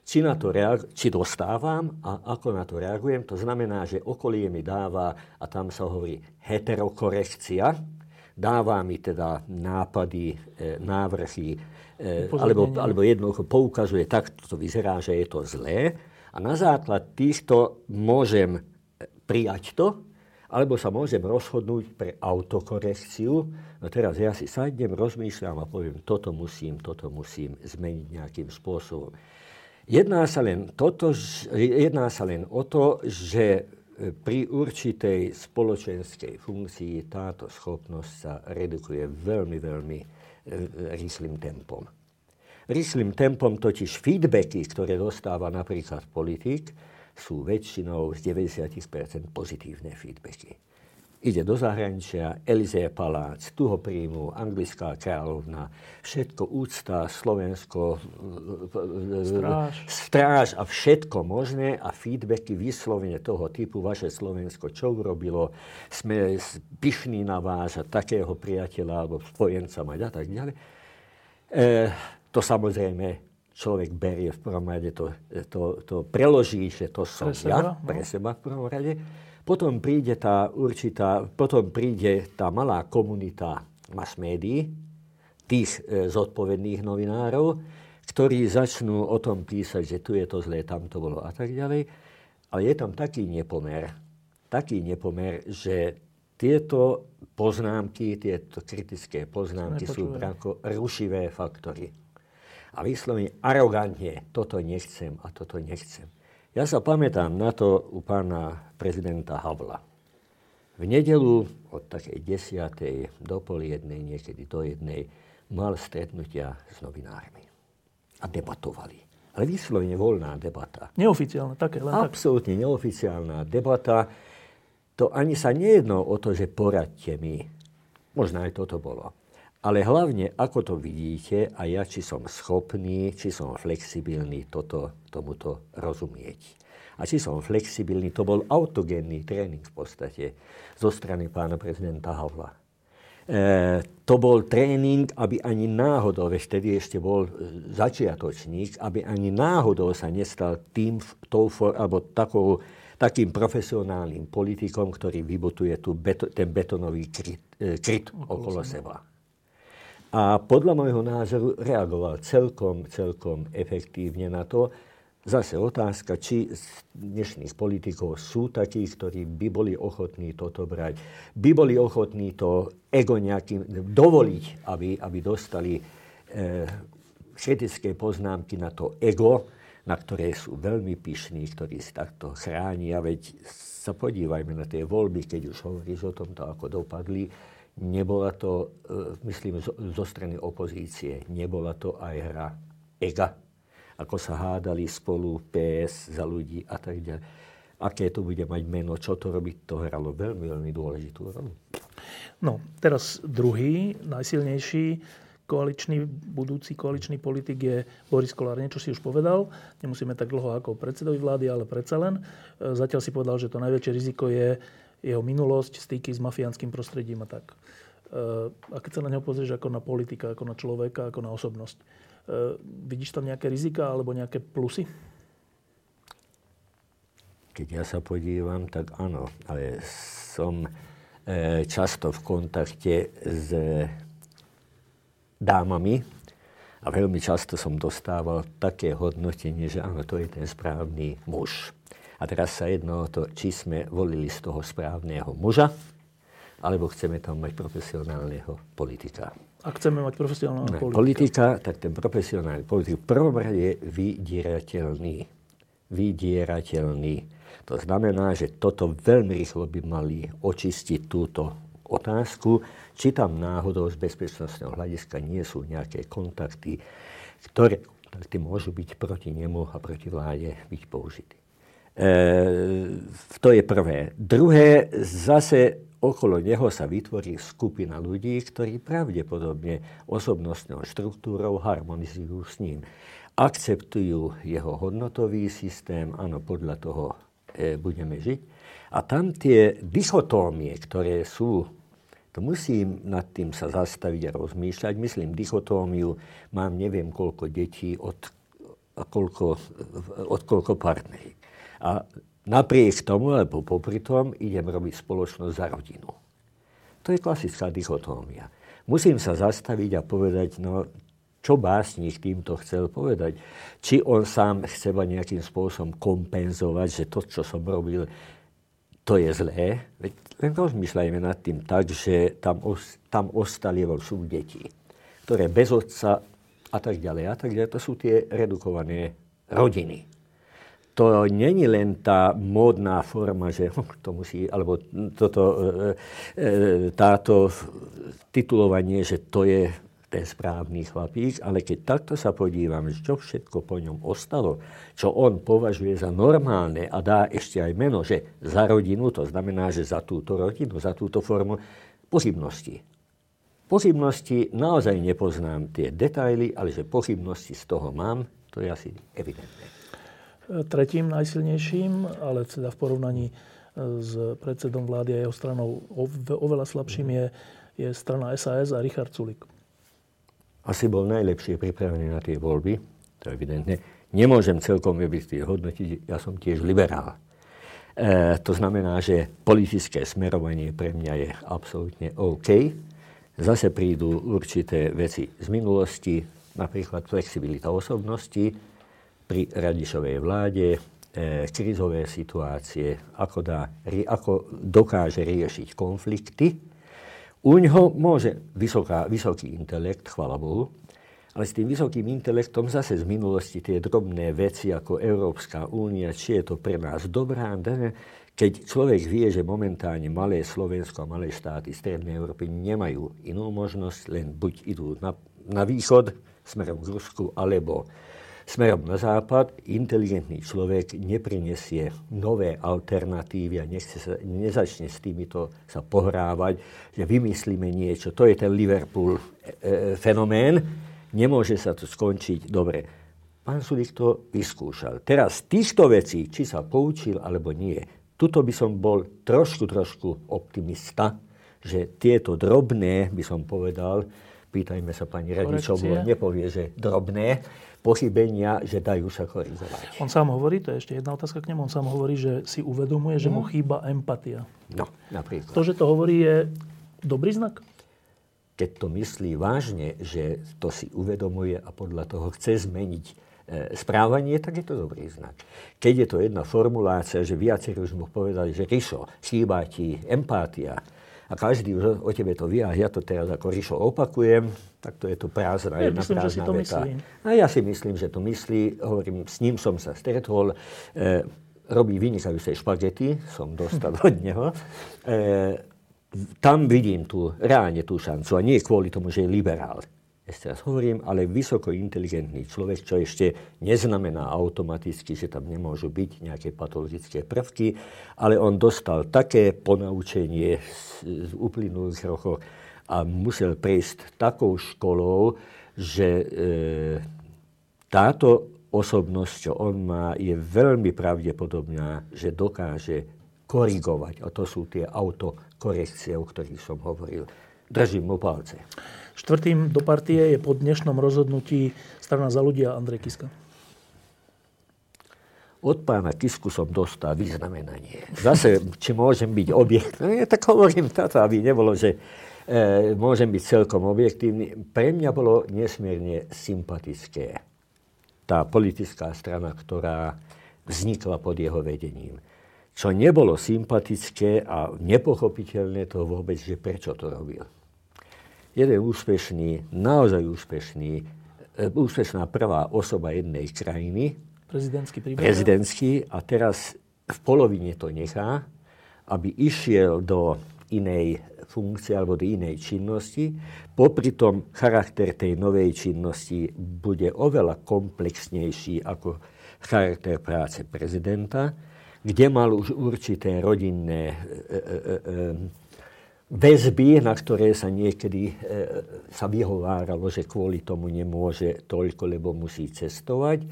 Či, na to reagu- či dostávam a ako na to reagujem, to znamená, že okolie mi dáva, a tam sa hovorí heterokorekcia, dáva mi teda nápady, e, návrhy, alebo, alebo jednoducho poukazuje, tak to vyzerá, že je to zlé a na základ týchto môžem prijať to, alebo sa môžem rozhodnúť pre autokorekciu. No teraz ja si sadnem, rozmýšľam a poviem, toto musím, toto musím zmeniť nejakým spôsobom. Jedná sa len, toto, jedná sa len o to, že pri určitej spoločenskej funkcii táto schopnosť sa redukuje veľmi, veľmi e, rýchlým tempom. Rýchlým tempom totiž feedbacky, ktoré dostáva napríklad politik, sú väčšinou z 90% pozitívne feedbacky. Ide do zahraničia, Elizé palác, tu ho príjmu, anglická kráľovna, všetko úcta, Slovensko, stráž. stráž a všetko možné a feedbacky vyslovene toho typu, vaše Slovensko, čo urobilo, sme pyšní na vás a takého priateľa alebo spojenca mať a tak ďalej. E, to samozrejme človek berie v prvom rade, to, to, to preloží, že to som pre ja, seba, no. pre seba v prvom rade. Potom príde tá určitá, potom príde tá malá komunita mass médií, tých e, zodpovedných novinárov, ktorí začnú o tom písať, že tu je to zlé, tam to bolo a tak ďalej. Ale je tam taký nepomer, taký nepomer, že tieto poznámky, tieto kritické poznámky sú ako rušivé faktory a vyslovene arogantne, toto nechcem a toto nechcem. Ja sa pamätám na to u pána prezidenta Havla. V nedelu od takej desiatej do pol jednej, niekedy do jednej, mal stretnutia s novinármi. A debatovali. Ale vyslovene voľná debata. Neoficiálna, také len Absolútne tak. neoficiálna debata. To ani sa nejedno o to, že poradte mi. Možno aj toto bolo. Ale hlavne, ako to vidíte, a ja, či som schopný, či som flexibilný toto, tomuto rozumieť. A či som flexibilný, to bol autogénny tréning v podstate zo strany pána prezidenta Havla. E, to bol tréning, aby ani náhodou, veď vtedy ešte bol e, začiatočník, aby ani náhodou sa nestal tým, tou, alebo takou, takým profesionálnym politikom, ktorý vybutuje tu beto, ten betonový kryt, e, kryt okolo seba. A podľa môjho názoru reagoval celkom, celkom efektívne na to. Zase otázka, či z dnešných politikov sú takí, ktorí by boli ochotní toto brať, by boli ochotní to ego nejakým dovoliť, aby, aby dostali e, kritické poznámky na to ego, na ktoré sú veľmi pyšní, ktorí si takto chránia. Veď sa podívajme na tie voľby, keď už hovoríš o tomto, ako dopadli Nebola to, e, myslím, zo strany opozície, nebola to aj hra EGA, ako sa hádali spolu PS za ľudí a tak ďalej. Aké to bude mať meno, čo to robiť, to hralo veľmi, veľmi dôležitú rolu. No, teraz druhý, najsilnejší koaličný, budúci koaličný politik je Boris Kolár. Niečo si už povedal, nemusíme tak dlho ako predsedovi vlády, ale predsa len. E, zatiaľ si povedal, že to najväčšie riziko je jeho minulosť, styky s mafiánskym prostredím a tak. E, a keď sa na neho pozrieš ako na politika, ako na človeka, ako na osobnosť, e, vidíš tam nejaké rizika alebo nejaké plusy? Keď ja sa podívam, tak áno, ale som e, často v kontakte s dámami a veľmi často som dostával také hodnotenie, že áno, to je ten správny muž. A teraz sa jedno o to, či sme volili z toho správneho muža, alebo chceme tam mať profesionálneho politika. Ak chceme mať profesionálneho politika. politika, tak ten profesionálny politik v prvom rade je vydierateľný. Vydierateľný. To znamená, že toto veľmi rýchlo by mali očistiť túto otázku, či tam náhodou z bezpečnostného hľadiska nie sú nejaké kontakty, ktoré kontakty môžu byť proti nemu a proti vláde byť použité. E, to je prvé. Druhé, zase okolo neho sa vytvorí skupina ľudí, ktorí pravdepodobne osobnostnou štruktúrou harmonizujú s ním. Akceptujú jeho hodnotový systém, áno, podľa toho e, budeme žiť. A tam tie dichotómie, ktoré sú, to musím nad tým sa zastaviť a rozmýšľať. Myslím, dichotómiu mám neviem koľko detí od, koľko, od koľko partnerí. A napriek tomu, alebo popri tom, idem robiť spoločnosť za rodinu. To je klasická dichotómia. Musím sa zastaviť a povedať, no, čo básnik týmto chcel povedať. Či on sám chce nejakým spôsobom kompenzovať, že to, čo som robil, to je zlé. Veď len rozmýšľajme nad tým tak, že tam, os, tam ostali sú deti, ktoré bez otca a tak ďalej a tak ďalej, to sú tie redukované rodiny to není len tá módna forma, že to musí, alebo toto, e, e, táto titulovanie, že to je ten správny chlapík, ale keď takto sa podívam, čo všetko po ňom ostalo, čo on považuje za normálne a dá ešte aj meno, že za rodinu, to znamená, že za túto rodinu, za túto formu, pochybnosti. Pochybnosti naozaj nepoznám tie detaily, ale že pochybnosti z toho mám, to je asi evidentné. Tretím najsilnejším, ale teda v porovnaní e, s predsedom vlády a jeho stranou oveľa slabším je, je strana SAS a Richard Sulik. Asi bol najlepšie pripravený na tie voľby, to je evidentné. Nemôžem celkom objekty hodnotiť, ja som tiež liberál. E, to znamená, že politické smerovanie pre mňa je absolútne OK. Zase prídu určité veci z minulosti, napríklad flexibilita osobnosti, pri Radišovej vláde, e, krizové situácie, ako, dá, ako dokáže riešiť konflikty. U ňoho môže vysoká, vysoký intelekt, chvala Bohu, ale s tým vysokým intelektom zase z minulosti tie drobné veci ako Európska únia, či je to pre nás dobrá, keď človek vie, že momentálne malé Slovensko a malé štáty Strednej Európy nemajú inú možnosť, len buď idú na, na východ smerom k Rusku, alebo smerom na západ, inteligentný človek neprinesie nové alternatívy a nechce sa, nezačne s týmito sa pohrávať, že vymyslíme niečo. To je ten Liverpool e, e, fenomén. Nemôže sa to skončiť dobre. Pán Sulik to vyskúšal. Teraz týchto vecí, či sa poučil alebo nie, tuto by som bol trošku, trošku optimista, že tieto drobné, by som povedal, pýtajme sa pani Radičovú, nepovie, že drobné, pochybenia, že dajú sa korigovať. On sám hovorí, to je ešte jedna otázka k nemu, on sám hovorí, že si uvedomuje, že mu mhm. chýba empatia. No, napríklad. To, že to hovorí, je dobrý znak? Keď to myslí vážne, že to si uvedomuje a podľa toho chce zmeniť e, správanie, tak je to dobrý znak. Keď je to jedna formulácia, že viacerí už mu povedali, že Rišo, chýba ti empatia, a každý už o tebe to vie a ja to teraz ako Rišo opakujem, tak to je to prázdna, ja jedna myslím, prázdna že si to veta. Myslí. A ja si myslím, že to myslí, hovorím, s ním som sa stretol, e, robí vynikajúce špagety, som dostal od neho. E, tam vidím tú, reálne tú šancu a nie kvôli tomu, že je liberál ešte raz hovorím, ale vysoko inteligentný človek, čo ešte neznamená automaticky, že tam nemôžu byť nejaké patologické prvky, ale on dostal také ponaučenie z, z uplynulých rokov a musel prejsť takou školou, že e, táto osobnosť, čo on má, je veľmi pravdepodobná, že dokáže korigovať. A to sú tie autokorekcie, o ktorých som hovoril. Držím mu palce. Štvrtým do partie je po dnešnom rozhodnutí strana za ľudia Andrej Kiska. Od pána Kisku som dostal vyznamenanie. Zase, či môžem byť objekt, no, tak hovorím toto, aby nebolo, že e, môžem byť celkom objektívny. Pre mňa bolo nesmierne sympatické tá politická strana, ktorá vznikla pod jeho vedením. Čo nebolo sympatické a nepochopiteľné to vôbec, že prečo to robil jeden úspešný, naozaj úspešný, e, úspešná prvá osoba jednej krajiny. Prezidentský príbeh. Prezidentský a teraz v polovine to nechá, aby išiel do inej funkcie alebo do inej činnosti. Popri tom charakter tej novej činnosti bude oveľa komplexnejší ako charakter práce prezidenta, kde mal už určité rodinné e, e, e, väzby, na ktoré sa niekedy sa vyhováralo, že kvôli tomu nemôže toľko, lebo musí cestovať.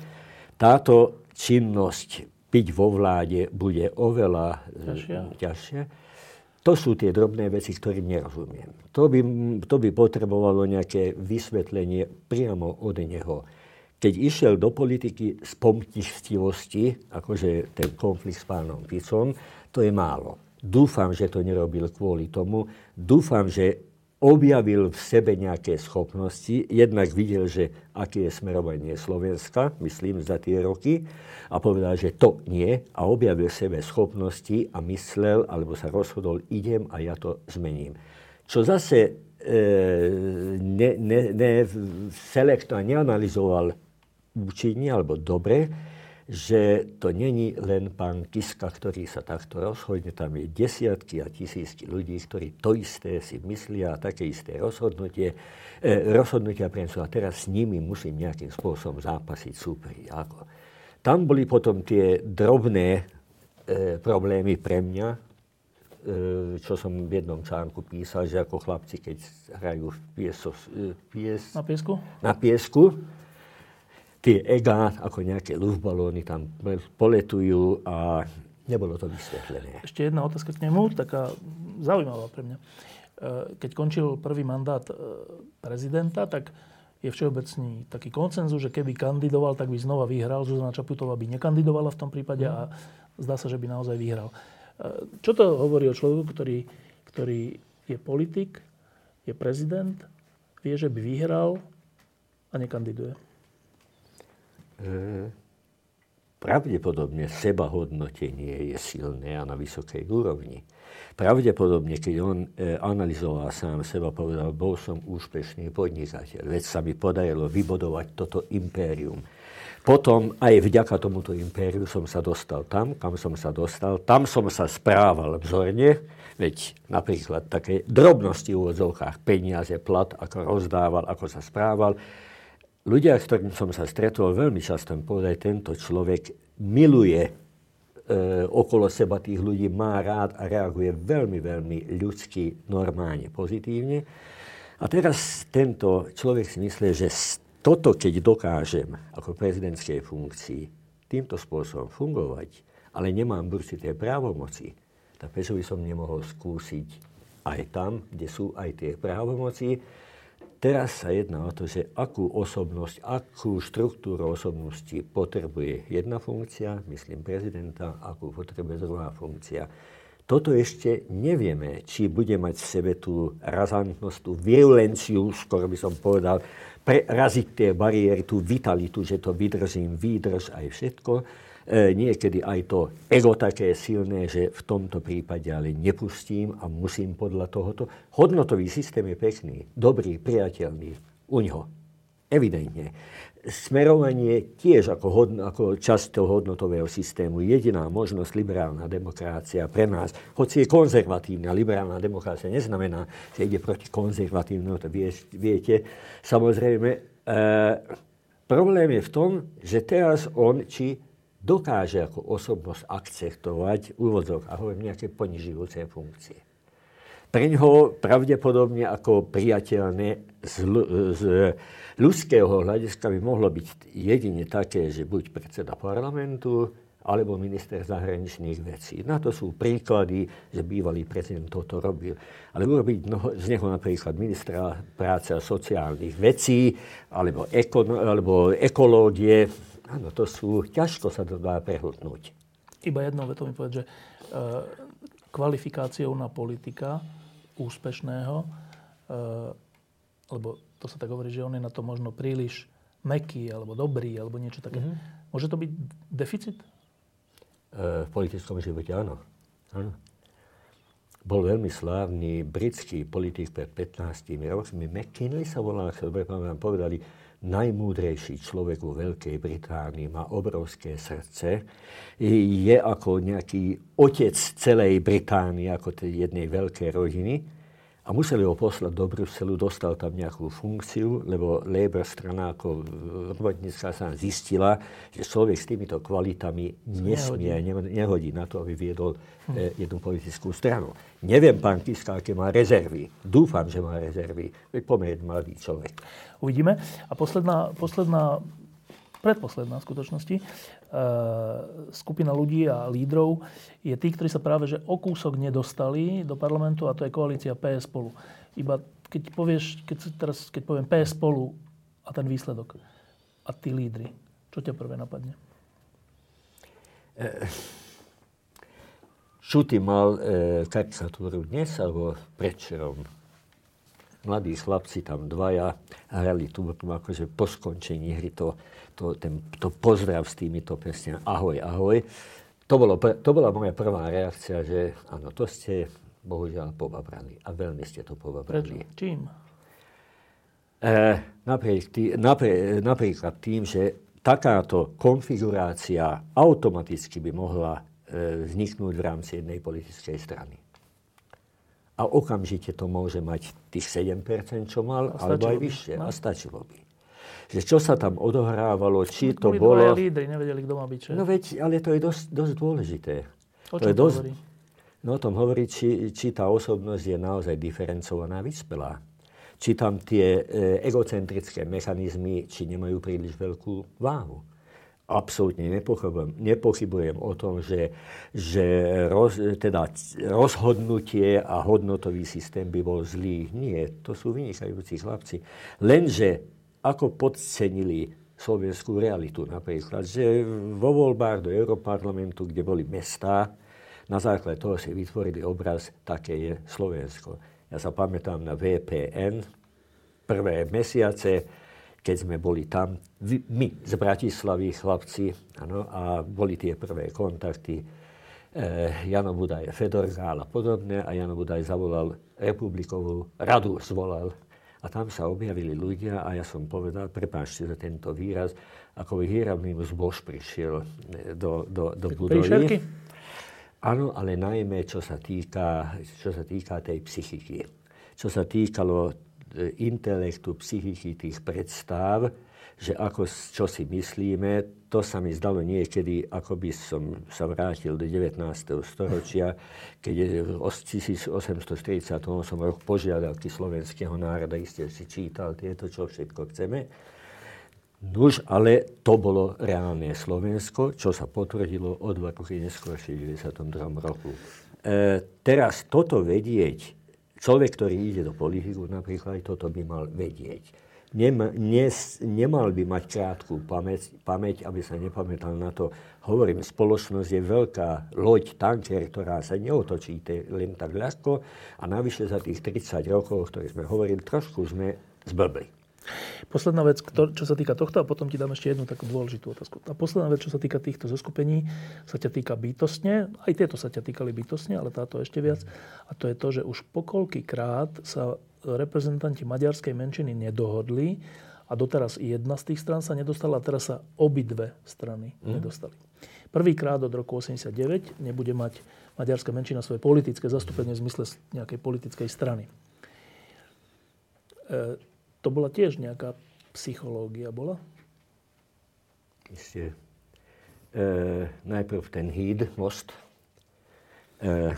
Táto činnosť byť vo vláde bude oveľa ťažšia. ťažšia. To sú tie drobné veci, ktorým nerozumiem. To by, to by potrebovalo nejaké vysvetlenie priamo od neho. Keď išiel do politiky z pomtichtivosti, akože ten konflikt s pánom Ficom, to je málo. Dúfam, že to nerobil kvôli tomu. Dúfam, že objavil v sebe nejaké schopnosti, jednak videl, že aké je smerovanie Slovenska, myslím, za tie roky, a povedal, že to nie, a objavil v sebe schopnosti a myslel, alebo sa rozhodol, idem a ja to zmením. Čo zase e, ne, ne, ne neanalizoval účinne alebo dobre, že to není len pán Kiska, ktorý sa takto rozhodne. Tam je desiatky a tisícky ľudí, ktorí to isté si myslia a také isté rozhodnutie, e, rozhodnutia sú. A teraz s nimi musím nejakým spôsobom zápasiť súperi. Ako. Tam boli potom tie drobné e, problémy pre mňa, e, čo som v jednom článku písal, že ako chlapci, keď hrajú v pieso, e, pies, na piesku, na piesku tie ega, ako nejaké luftbalóny tam poletujú a nebolo to vysvetlené. Ešte jedna otázka k nemu, taká zaujímavá pre mňa. E, keď končil prvý mandát e, prezidenta, tak je všeobecný taký koncenzus, že keby kandidoval, tak by znova vyhral. Zuzana Čaputová by nekandidovala v tom prípade a zdá sa, že by naozaj vyhral. E, čo to hovorí o človeku, ktorý, ktorý je politik, je prezident, vie, že by vyhral a nekandiduje? E, pravdepodobne sebahodnotenie je silné a na vysokej úrovni. Pravdepodobne, keď on e, analyzoval sám seba, povedal, bol som úspešný podnikateľ, veď sa mi podarilo vybodovať toto impérium. Potom aj vďaka tomuto impériu som sa dostal tam, kam som sa dostal. Tam som sa správal vzorne, veď napríklad také drobnosti v úvodzovkách, peniaze, plat, ako rozdával, ako sa správal, ľudia, s ktorým som sa stretol, veľmi často mi povedali, tento človek miluje e, okolo seba tých ľudí, má rád a reaguje veľmi, veľmi ľudsky, normálne, pozitívne. A teraz tento človek si myslí, že toto, keď dokážem ako prezidentskej funkcii týmto spôsobom fungovať, ale nemám určité právomoci, tak prečo by som nemohol skúsiť aj tam, kde sú aj tie právomoci, Teraz sa jedná o to, že akú osobnosť, akú štruktúru osobnosti potrebuje jedna funkcia, myslím prezidenta, akú potrebuje druhá funkcia. Toto ešte nevieme, či bude mať v sebe tú razantnosť, tú virulenciu, skoro by som povedal, preraziť tie bariéry, tú vitalitu, že to vydržím, výdrž aj všetko niekedy aj to ego také silné, že v tomto prípade ale nepustím a musím podľa tohoto. Hodnotový systém je pekný, dobrý, priateľný u ňoho. Evidentne. Smerovanie tiež ako, hodno, ako časť toho hodnotového systému. Jediná možnosť liberálna demokracia pre nás, hoci je konzervatívna, liberálna demokracia neznamená, že ide proti konzervatívnu, to vie, viete. Samozrejme, e, problém je v tom, že teraz on, či dokáže ako osobnosť akceptovať úvodzok a hovorím nejaké ponižujúce funkcie. Pre ňoho pravdepodobne ako priateľné z, z ľudského hľadiska by mohlo byť jedine také, že buď predseda parlamentu, alebo minister zahraničných vecí. Na to sú príklady, že bývalý prezident toto robil. Ale urobiť z neho napríklad ministra práce a sociálnych vecí, alebo, eko, alebo ekológie, Áno, to sú, ťažko sa to dá prehltnúť. Iba jednou vetou mi povedať, že e, kvalifikáciou na politika úspešného, e, lebo to sa tak hovorí, že on je na to možno príliš meký, alebo dobrý, alebo niečo také. Mm-hmm. Môže to byť deficit? E, v politickom živote áno. áno. Bol veľmi slávny britský politik pred 15 rokmi. McKinley sa volal, ak sa dobre pamätám, povedali, najmúdrejší človek vo Veľkej Británii, má obrovské srdce, je ako nejaký otec celej Británii, ako tej jednej veľkej rodiny a museli ho poslať do Bruselu, dostal tam nejakú funkciu, lebo Labour strana ako robotnícka sa zistila, že človek s týmito kvalitami nesmie, nehodí, nehodí na to, aby viedol hm. jednu politickú stranu. Neviem, pán Kiska, aké má rezervy. Dúfam, že má rezervy. Veď pomerne mladý človek. Uvidíme. A posledná, posledná predposledná v skutočnosti, skupina ľudí a lídrov je tí, ktorí sa práve že o kúsok nedostali do parlamentu a to je koalícia PS spolu. Iba keď povieš, keď, teraz, keď poviem PS spolu a ten výsledok a tí lídry, čo ťa prvé napadne? E, Šuty mal e, karikatúru dnes alebo predčerom mladí chlapci tam dvaja hrali tu akože po skončení hry to, to, ten, to pozdrav s týmito pestiami. Ahoj, ahoj. To, bolo, to bola moja prvá reakcia, že áno, to ste bohužiaľ pobabrali. A veľmi ste to pobabrali. Prečo? Čím? E, napriek tý, naprie, napríklad tým, že takáto konfigurácia automaticky by mohla e, vzniknúť v rámci jednej politickej strany a okamžite to môže mať tých 7%, čo mal, alebo aj vyššie. No. A stačilo by. Že čo sa tam odohrávalo, či to Boli bolo... lídry, nevedeli, kto má byť. Čo? No veď, ale to je dosť, dosť dôležité. O čom to je dosť, hovorí? No o tom hovorí, či, či tá osobnosť je naozaj diferencovaná, vyspelá. Či tam tie e, egocentrické mechanizmy, či nemajú príliš veľkú váhu absolútne nepochybujem, nepochybujem o tom, že, že roz, teda rozhodnutie a hodnotový systém by bol zlý. Nie, to sú vynikajúci chlapci. Lenže ako podcenili slovenskú realitu napríklad, že vo voľbách do Európarlamentu, kde boli mestá, na základe toho si vytvorili obraz, také je Slovensko. Ja sa pamätám na VPN, prvé mesiace, keď sme boli tam, my z Bratislavy, chlapci, ano, a boli tie prvé kontakty. E, Jano Budaj, Fedor Gál a podobné a Jano Budaj zavolal republikovú radu, zvolal. A tam sa objavili ľudia a ja som povedal, prepáčte za tento výraz, ako by hýravný zbož prišiel e, do, do, do budovy. Áno, ale najmä čo sa, týka, čo sa týka tej psychiky. Čo sa týkalo intelektu, psychiky tých predstav, že ako, čo si myslíme, to sa mi zdalo niekedy, ako by som sa vrátil do 19. storočia, keď v 1848 som rok požiadavky slovenského národa, iste si čítal tieto, čo všetko chceme. Nuž, ale to bolo reálne Slovensko, čo sa potvrdilo o dva roky neskôr, v 92. roku. E, teraz toto vedieť, Človek, ktorý ide do politiku, napríklad toto by mal vedieť. Nem, nes, nemal by mať krátku pamäť, pamäť, aby sa nepamätal na to. Hovorím, spoločnosť je veľká loď, tanker, ktorá sa neotočí len tak ľahko a navyše za tých 30 rokov, o ktorých sme hovorili, trošku sme zblbli. Posledná vec, čo sa týka tohto, a potom ti dám ešte jednu takú dôležitú otázku. A posledná vec, čo sa týka týchto zoskupení, sa ťa týka bytostne. Aj tieto sa ťa týkali bytostne, ale táto ešte viac. A to je to, že už krát sa reprezentanti maďarskej menšiny nedohodli a doteraz jedna z tých strán sa nedostala a teraz sa obidve strany mm. nedostali. Prvýkrát od roku 89 nebude mať maďarská menšina svoje politické zastúpenie v zmysle nejakej politickej strany. E, to bola tiež nejaká psychológia, bola? Ešte e, najprv ten híd, most. E,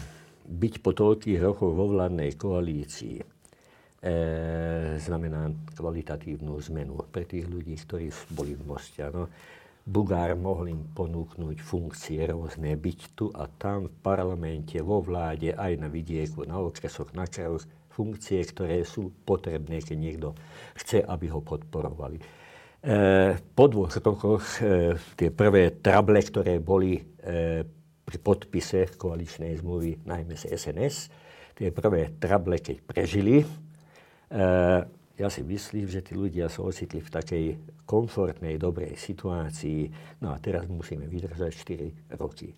byť po toľkých rokoch vo vládnej koalícii e, znamená kvalitatívnu zmenu pre tých ľudí, ktorí boli v moste. Ano. Bugár mohol im ponúknuť funkcie rôzne, byť tu a tam v parlamente, vo vláde, aj na vidieku, na okresoch, na krajoch, funkcie, ktoré sú potrebné, keď niekto chce, aby ho podporovali. E, po dvoch rokoch e, tie prvé trable, ktoré boli e, pri podpise koaličnej zmluvy, najmä z SNS, tie prvé trable, keď prežili, ja si myslím, že tí ľudia sa ocitli v takej komfortnej, dobrej situácii. No a teraz musíme vydržať 4 roky.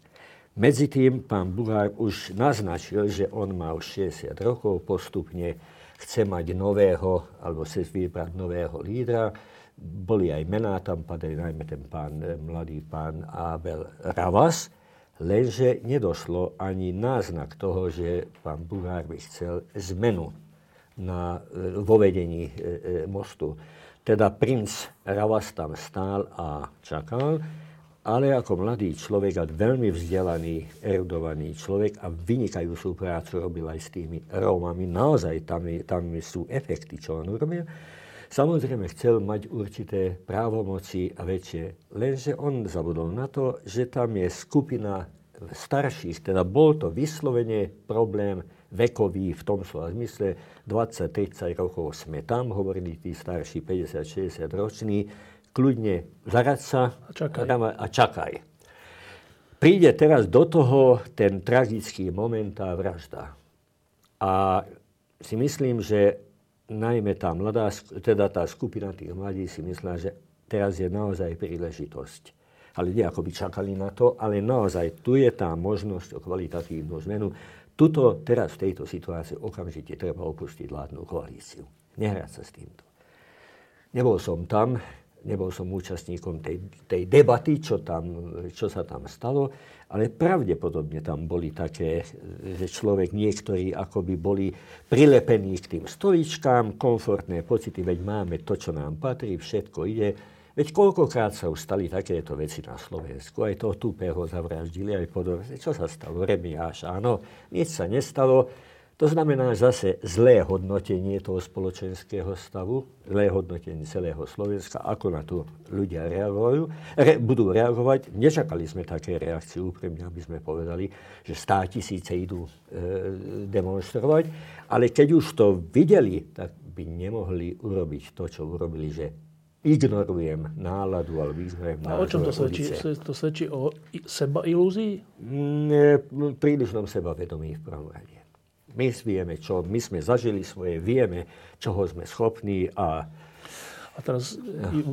Medzi tým pán Bugár už naznačil, že on už 60 rokov, postupne chce mať nového, alebo chce vybrať nového lídra. boli aj mená tam padali, najmä ten pán, e, mladý pán Abel Ravas, lenže nedošlo ani náznak toho, že pán Bugár by chcel zmenu na, e, vo vedení e, e, mostu. Teda princ Ravas tam stál a čakal, ale ako mladý človek a veľmi vzdelaný, erudovaný človek a vynikajúcu prácu robil aj s tými Rómami. Naozaj tam, tam sú efekty, čo on urobil. Samozrejme chcel mať určité právomoci a väčšie, lenže on zabudol na to, že tam je skupina starších, teda bol to vyslovene problém vekový v tom slova zmysle, 20-30 rokov sme tam, hovorili tí starší 50-60 roční, kľudne zarať sa a čakaj. a čakaj. Príde teraz do toho ten tragický moment a vražda. A si myslím, že najmä tá mladá, teda tá skupina tých mladí si myslela, že teraz je naozaj príležitosť. Ale nie ako by čakali na to, ale naozaj tu je tá možnosť o kvalitatívnu zmenu. Tuto teraz v tejto situácii okamžite treba opustiť vládnu koalíciu. Nehrať sa s týmto. Nebol som tam, nebol som účastníkom tej, tej debaty, čo, tam, čo sa tam stalo, ale pravdepodobne tam boli také, že človek niektorí akoby boli prilepení k tým stoličkám, komfortné pocity, veď máme to, čo nám patrí, všetko ide. Veď koľkokrát sa už takéto veci na Slovensku, aj toho tupého zavraždili, aj podobne. Čo sa stalo? Remiáš, áno, nič sa nestalo to znamená zase zlé hodnotenie toho spoločenského stavu, zlé hodnotenie celého Slovenska, ako na to ľudia reagujú, re, budú reagovať. Nečakali sme také reakcie úprimne, aby sme povedali, že stá tisíce idú e, demonstrovať, ale keď už to videli, tak by nemohli urobiť to, čo urobili, že ignorujem náladu alebo ignorujem náladu. A o čom to svedčí? To svedčí o seba ilúzii? Mm, prílišnom sebavedomí v prvom rade. My vieme, čo my sme zažili svoje, vieme, čoho sme schopní a... A teraz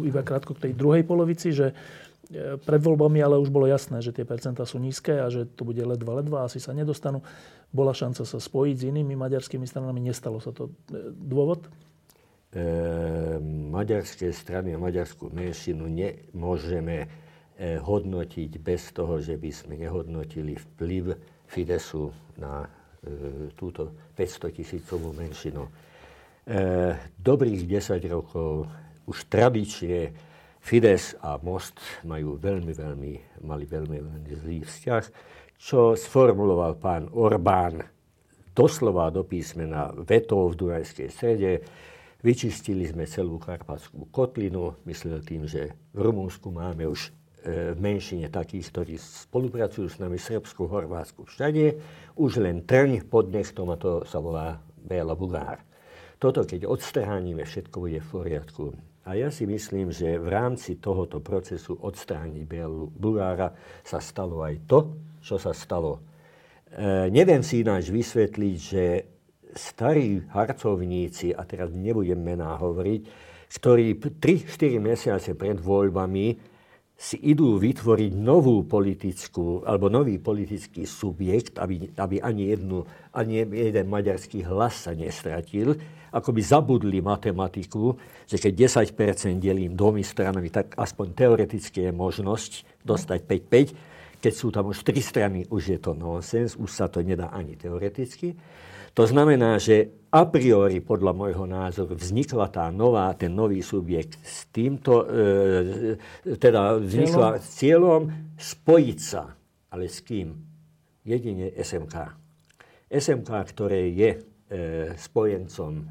iba krátko k tej druhej polovici, že e, pred voľbami ale už bolo jasné, že tie percentá sú nízke a že to bude ledva, ledva, asi sa nedostanú. Bola šanca sa spojiť s inými maďarskými stranami, nestalo sa to. E, dôvod? E, maďarské strany a maďarskú menšinu nemôžeme e, hodnotiť bez toho, že by sme nehodnotili vplyv Fidesu na túto 500 tisícovú menšinu. E, dobrých 10 rokov už tradične Fides a Most majú veľmi, veľmi, mali veľmi, veľmi zlý vzťah, čo sformuloval pán Orbán doslova do písmena vetov v Dunajskej strede. Vyčistili sme celú Karpatskú kotlinu, myslel tým, že v Rumunsku máme už E, v menšine takých, ktorí spolupracujú s nami v Srbsku, Horvátsku, všade. Už len trň pod nechtom a to sa volá Béla Bulár. Toto, keď odstránime, všetko bude v poriadku. A ja si myslím, že v rámci tohoto procesu odstrániť Bélu Bulára sa stalo aj to, čo sa stalo. E, neviem si ináč vysvetliť, že starí harcovníci, a teraz nebudem mená hovoriť, ktorí 3-4 mesiace pred voľbami si idú vytvoriť novú politickú, alebo nový politický subjekt, aby, aby ani, jednu, ani jeden maďarský hlas sa nestratil, ako by zabudli matematiku, že keď 10% delím dvomi stranami, tak aspoň teoreticky je možnosť dostať 5-5. Keď sú tam už tri strany, už je to nonsens, už sa to nedá ani teoreticky. To znamená, že a priori, podľa môjho názoru, vznikla tá nová, ten nový subjekt s týmto, e, teda vznikla s cieľom spojiť sa. Ale s kým? Jedine SMK. SMK, ktoré je e, spojencom e,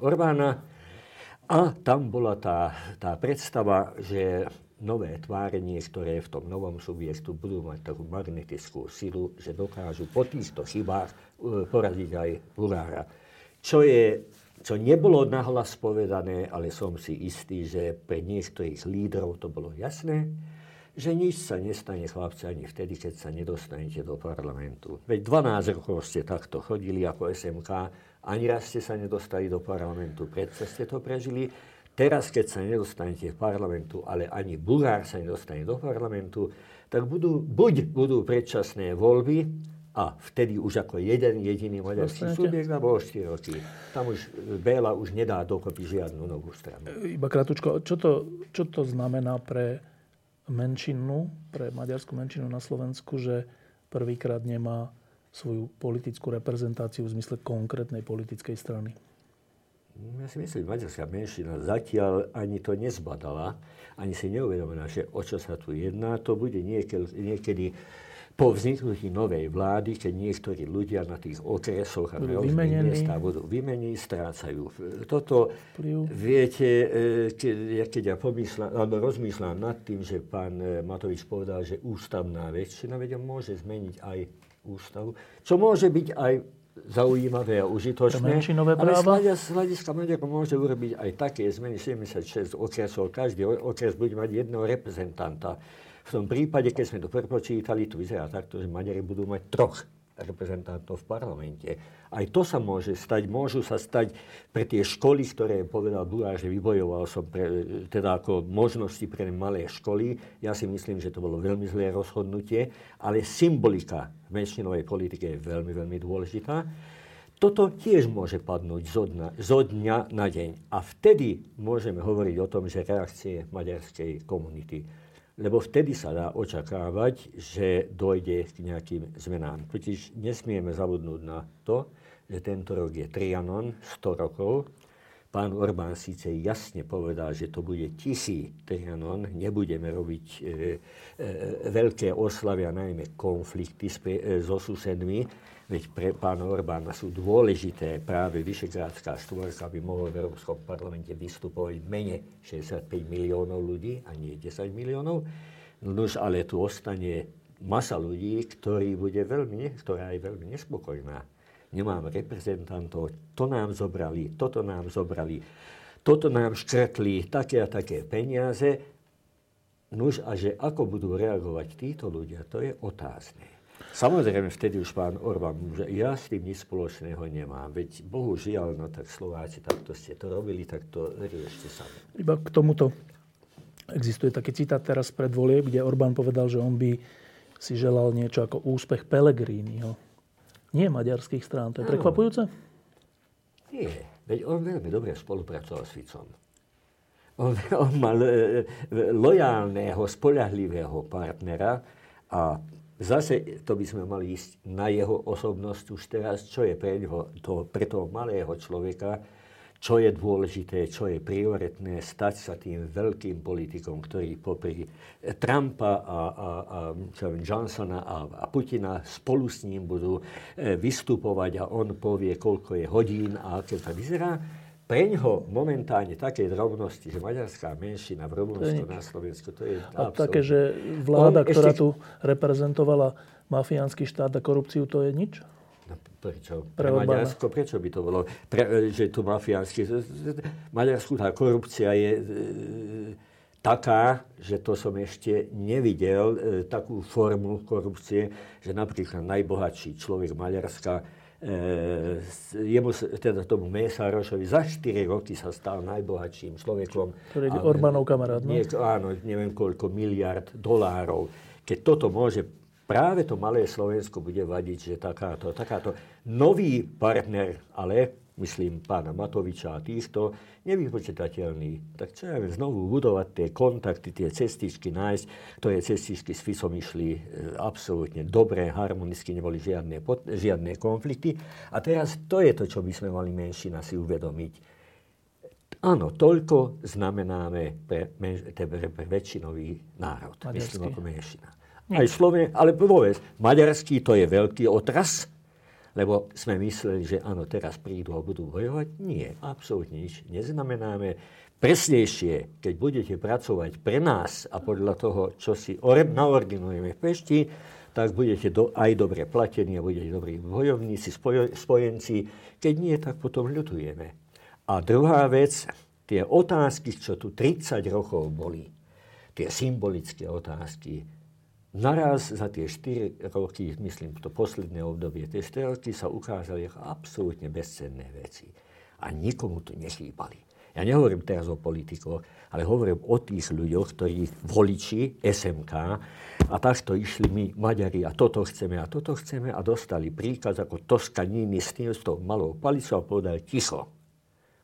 Orbána. A tam bola tá, tá predstava, že nové tvárenie, ktoré v tom novom subjektu budú mať takú magnetickú silu, že dokážu po týchto chybách uh, poradiť aj Burára. Čo, je, čo nebolo nahlas povedané, ale som si istý, že pre niektorých lídrov to bolo jasné, že nič sa nestane, chlapci, ani vtedy, keď sa nedostanete do parlamentu. Veď 12 rokov ste takto chodili ako SMK, ani raz ste sa nedostali do parlamentu, predsa ste to prežili Teraz, keď sa nedostanete v parlamentu, ale ani Bulhár sa nedostane do parlamentu, tak budú, buď budú predčasné voľby, a vtedy už ako jeden jediný maďarský subjekt a bolo 4 roky. Tam už Béla už nedá dokopy žiadnu novú stranu. Iba krátko, čo to, čo to znamená pre menšinu, pre maďarskú menšinu na Slovensku, že prvýkrát nemá svoju politickú reprezentáciu v zmysle konkrétnej politickej strany? Ja si myslím, maďarská menšina zatiaľ ani to nezbadala, ani si neuvedomila, že o čo sa tu jedná. To bude niekedy, niekedy po vzniknutí novej vlády, keď niektorí ľudia na tých okresoch a na budú vymení, strácajú. Toto, Pliu. viete, keď, keď ja pomyslám, alebo rozmýšľam nad tým, že pán e, Matovič povedal, že ústavná väčšina, vedia, môže zmeniť aj ústavu, čo môže byť aj zaujímavé a užitočné. Ale z hľadiska Maďarov môže urobiť aj také zmeny 76 okresov. Každý okres bude mať jedného reprezentanta v tom prípade, keď sme to prepočítali, to vyzerá takto, že Maďari budú mať troch reprezentantov v parlamente. Aj to sa môže stať, môžu sa stať pre tie školy, ktoré povedal Burá, že vybojoval som pre, teda ako možnosti pre malé školy. Ja si myslím, že to bolo veľmi zlé rozhodnutie, ale symbolika v menšinovej politike je veľmi, veľmi dôležitá. Toto tiež môže padnúť zo dňa, zo dňa na deň. A vtedy môžeme hovoriť o tom, že reakcie maďarskej komunity lebo vtedy sa dá očakávať, že dojde k nejakým zmenám. Totiž nesmieme zabudnúť na to, že tento rok je Trianon, 100 rokov. Pán Orbán síce jasne povedal, že to bude tisí Trianon, nebudeme robiť e, e, veľké oslavy a najmä konflikty e, so susedmi, Veď pre pána Orbána sú dôležité práve Vyšegrádská štvorka, aby mohol v Európskom parlamente vystupovať mene 65 miliónov ľudí a nie 10 miliónov. Nož ale tu ostane masa ľudí, ktorí bude veľmi, ktorá je veľmi nespokojná. Nemám reprezentantov, to nám zobrali, toto nám zobrali, toto nám škrtli, také a také peniaze. Nuž a že ako budú reagovať títo ľudia, to je otázne. Samozrejme, vtedy už pán Orbán že ja s tým nič spoločného nemám. Veď bohužiaľ, no tak Slováci, takto ste to robili, tak to riešte sami. Iba k tomuto existuje taký citát teraz pred volieb, kde Orbán povedal, že on by si želal niečo ako úspech Pelegrínyho. Nie maďarských strán. To je prekvapujúce? Nie. Veď on veľmi dobre spolupracoval s Ficom. On, on mal e, e, lojálneho, spolahlivého partnera a Zase to by sme mali ísť na jeho osobnosť už teraz, čo je pre, ňo, to, pre toho malého človeka, čo je dôležité, čo je prioritné, stať sa tým veľkým politikom, ktorý popri Trumpa a, a, a čo viem, Johnsona a, a Putina spolu s ním budú e, vystupovať a on povie, koľko je hodín a aké to vyzerá pre ňoho momentálne také drobnosti, že maďarská menšina v Rumunsku na Slovensku, to je A také, že vláda, On ktorá ešte... tu reprezentovala mafiánsky štát a korupciu, to je nič? No, prečo? Pre, pre Maďarsko, prečo by to bolo? Pre, že tu mafiánsky... Maďarsku tá korupcia je e, taká, že to som ešte nevidel, e, takú formu korupcie, že napríklad najbohatší človek Maďarska E, jemu, teda tomu Mesárošovi za 4 roky sa stal najbohatším človekom. Ktorý je Orbánov kamarát, no? Nie, áno, neviem koľko miliard dolárov. Keď toto môže, práve to malé Slovensko bude vadiť, že takáto, takáto nový partner, ale myslím pána Matoviča a týchto, nevypočetateľný. Tak čo ja viem, znovu budovať tie kontakty, tie cestičky nájsť, ktoré cestičky s FISom išli e, absolútne dobre, harmonicky, neboli žiadne, žiadne konflikty. A teraz to je to, čo by sme mali menšina si uvedomiť. Áno, toľko znamenáme pre, pre, pre väčšinový národ, Maďarský. myslím ako menšina. Aj Sloven, ale povedz, maďarský to je veľký otras, lebo sme mysleli, že áno, teraz prídu a budú bojovať. Nie, absolútne nič neznamenáme. Presnejšie, keď budete pracovať pre nás a podľa toho, čo si naordinujeme v Pešti, tak budete do, aj dobre platení a budete dobrí bojovníci, spoj, spojenci. Keď nie, tak potom ľutujeme. A druhá vec, tie otázky, čo tu 30 rokov boli, tie symbolické otázky, Naraz za tie 4 roky, myslím to posledné obdobie, tie 4 roky sa ukázali ako absolútne bezcenné veci. A nikomu to nechýbali. Ja nehovorím teraz o politikoch, ale hovorím o tých ľuďoch, ktorí voliči SMK a takto išli my, Maďari, a toto chceme, a toto chceme a dostali príkaz ako Toskaniny s tým, s tou malou palicou a povedali ticho.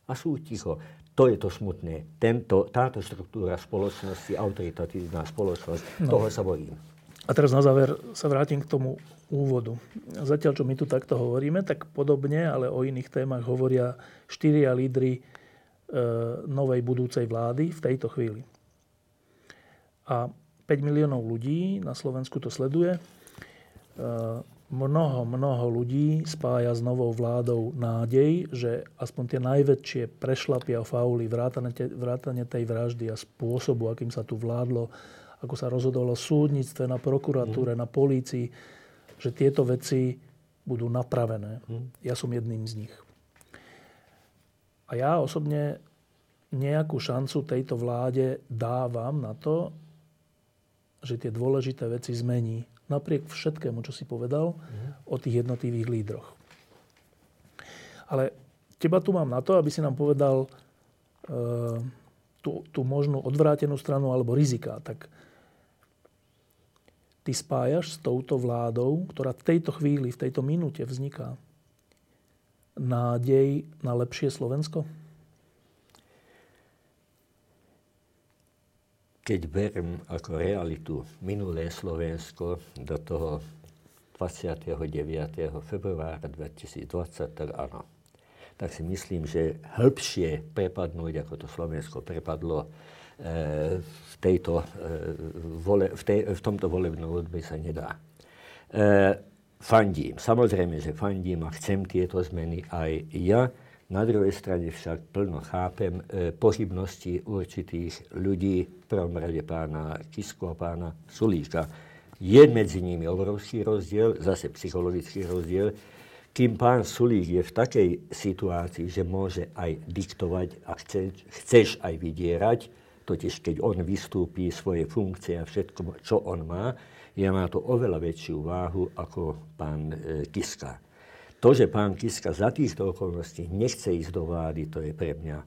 A sú ticho. To je to smutné. Tento, táto štruktúra spoločnosti, autoritatívna spoločnosť, no. toho sa bojím. A teraz na záver sa vrátim k tomu úvodu. Zatiaľ, čo my tu takto hovoríme, tak podobne, ale o iných témach hovoria štyria lídry e, novej budúcej vlády v tejto chvíli. A 5 miliónov ľudí na Slovensku to sleduje. E, mnoho, mnoho ľudí spája s novou vládou nádej, že aspoň tie najväčšie prešlapia fauly, vrátane, vrátane tej vraždy a spôsobu, akým sa tu vládlo, ako sa rozhodovalo v súdnictve, na prokuratúre, mm. na polícii, že tieto veci budú napravené. Mm. Ja som jedným z nich. A ja osobne nejakú šancu tejto vláde dávam na to, že tie dôležité veci zmení. Napriek všetkému, čo si povedal mm. o tých jednotlivých lídroch. Ale teba tu mám na to, aby si nám povedal e, tú, tú možnú odvrátenú stranu alebo rizika. Tak ty spájaš s touto vládou, ktorá v tejto chvíli, v tejto minúte vzniká, nádej na lepšie Slovensko? Keď berem ako realitu minulé Slovensko do toho 29. februára 2020, tak áno. Tak si myslím, že hĺbšie prepadnúť, ako to Slovensko prepadlo v, tejto, vole, v, tej, v tomto volebnom odbe sa nedá. Fandím. Samozrejme, že fandím a chcem tieto zmeny aj ja. Na druhej strane však plno chápem e, pohybnosti určitých ľudí, v prvom rade pána Kisku a pána Sulíka. Je medzi nimi obrovský rozdiel, zase psychologický rozdiel, kým pán Sulík je v takej situácii, že môže aj diktovať a chce, chceš aj vydierať, Totiž keď on vystúpi svoje funkcie a všetko, čo on má, je má to oveľa väčšiu váhu ako pán e, Kiska. To, že pán Kiska za týchto okolností nechce ísť do vlády, to je pre mňa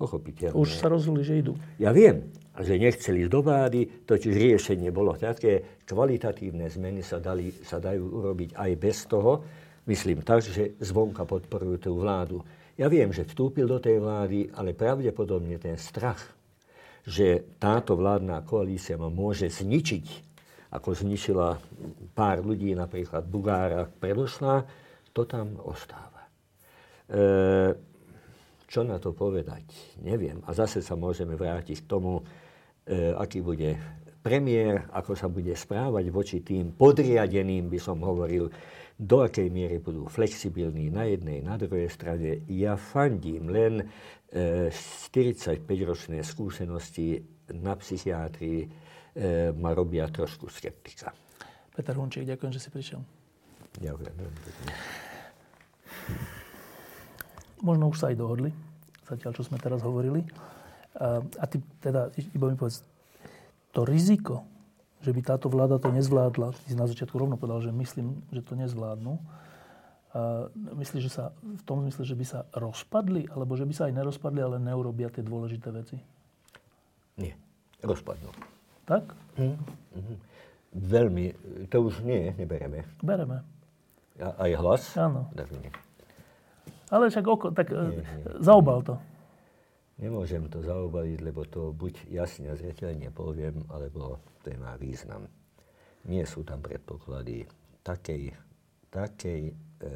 pochopiteľné. Už sa rozhodli, že idú. Ja viem, že nechceli ísť do vlády, totiž riešenie bolo také, kvalitatívne zmeny sa, dali, sa dajú urobiť aj bez toho, myslím tak, že zvonka podporujú tú vládu. Ja viem, že vstúpil do tej vlády, ale pravdepodobne ten strach že táto vládna koalícia ma môže zničiť, ako zničila pár ľudí, napríklad Bugára predošla, to tam ostáva. E, čo na to povedať? Neviem. A zase sa môžeme vrátiť k tomu, e, aký bude premiér, ako sa bude správať voči tým podriadeným, by som hovoril, do akej miery budú flexibilní na jednej, na druhej strane. Ja fandím, len 45-ročné skúsenosti na psychiatrii e, ma robia trošku skeptika. Peter Hunčík, ďakujem, že si prišiel. Ďakujem. Možno už sa aj dohodli, zatiaľ, čo sme teraz hovorili. A, a ty teda, iba mi povedz, to riziko, že by táto vláda to nezvládla, ty si na začiatku rovno povedal, že myslím, že to nezvládnu, myslíš, že sa v tom zmysle, že by sa rozpadli, alebo že by sa aj nerozpadli, ale neurobia tie dôležité veci? Nie, rozpadnú. Tak? Hm. Mhm. Veľmi, to už nie, nebereme. Bereme. A, aj hlas? Áno. Ale však oko, tak nie, nie. zaobal to. Nemôžem to zaobaliť, lebo to buď jasne a zreteľne poviem, alebo to má význam. Nie sú tam predpoklady takej, takej E,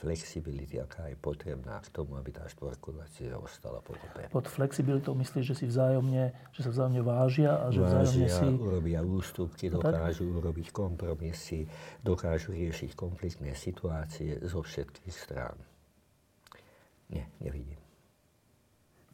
flexibility, aká je potrebná k tomu, aby tá štvorkovácia ostala pokope. Pod flexibilitou myslíš, že si vzájomne, že sa vzájomne vážia a že vážia, vzájomne si... urobia ústupky, dokážu tak? urobiť kompromisy, dokážu riešiť konfliktné situácie zo všetkých strán. Nie, nevidím.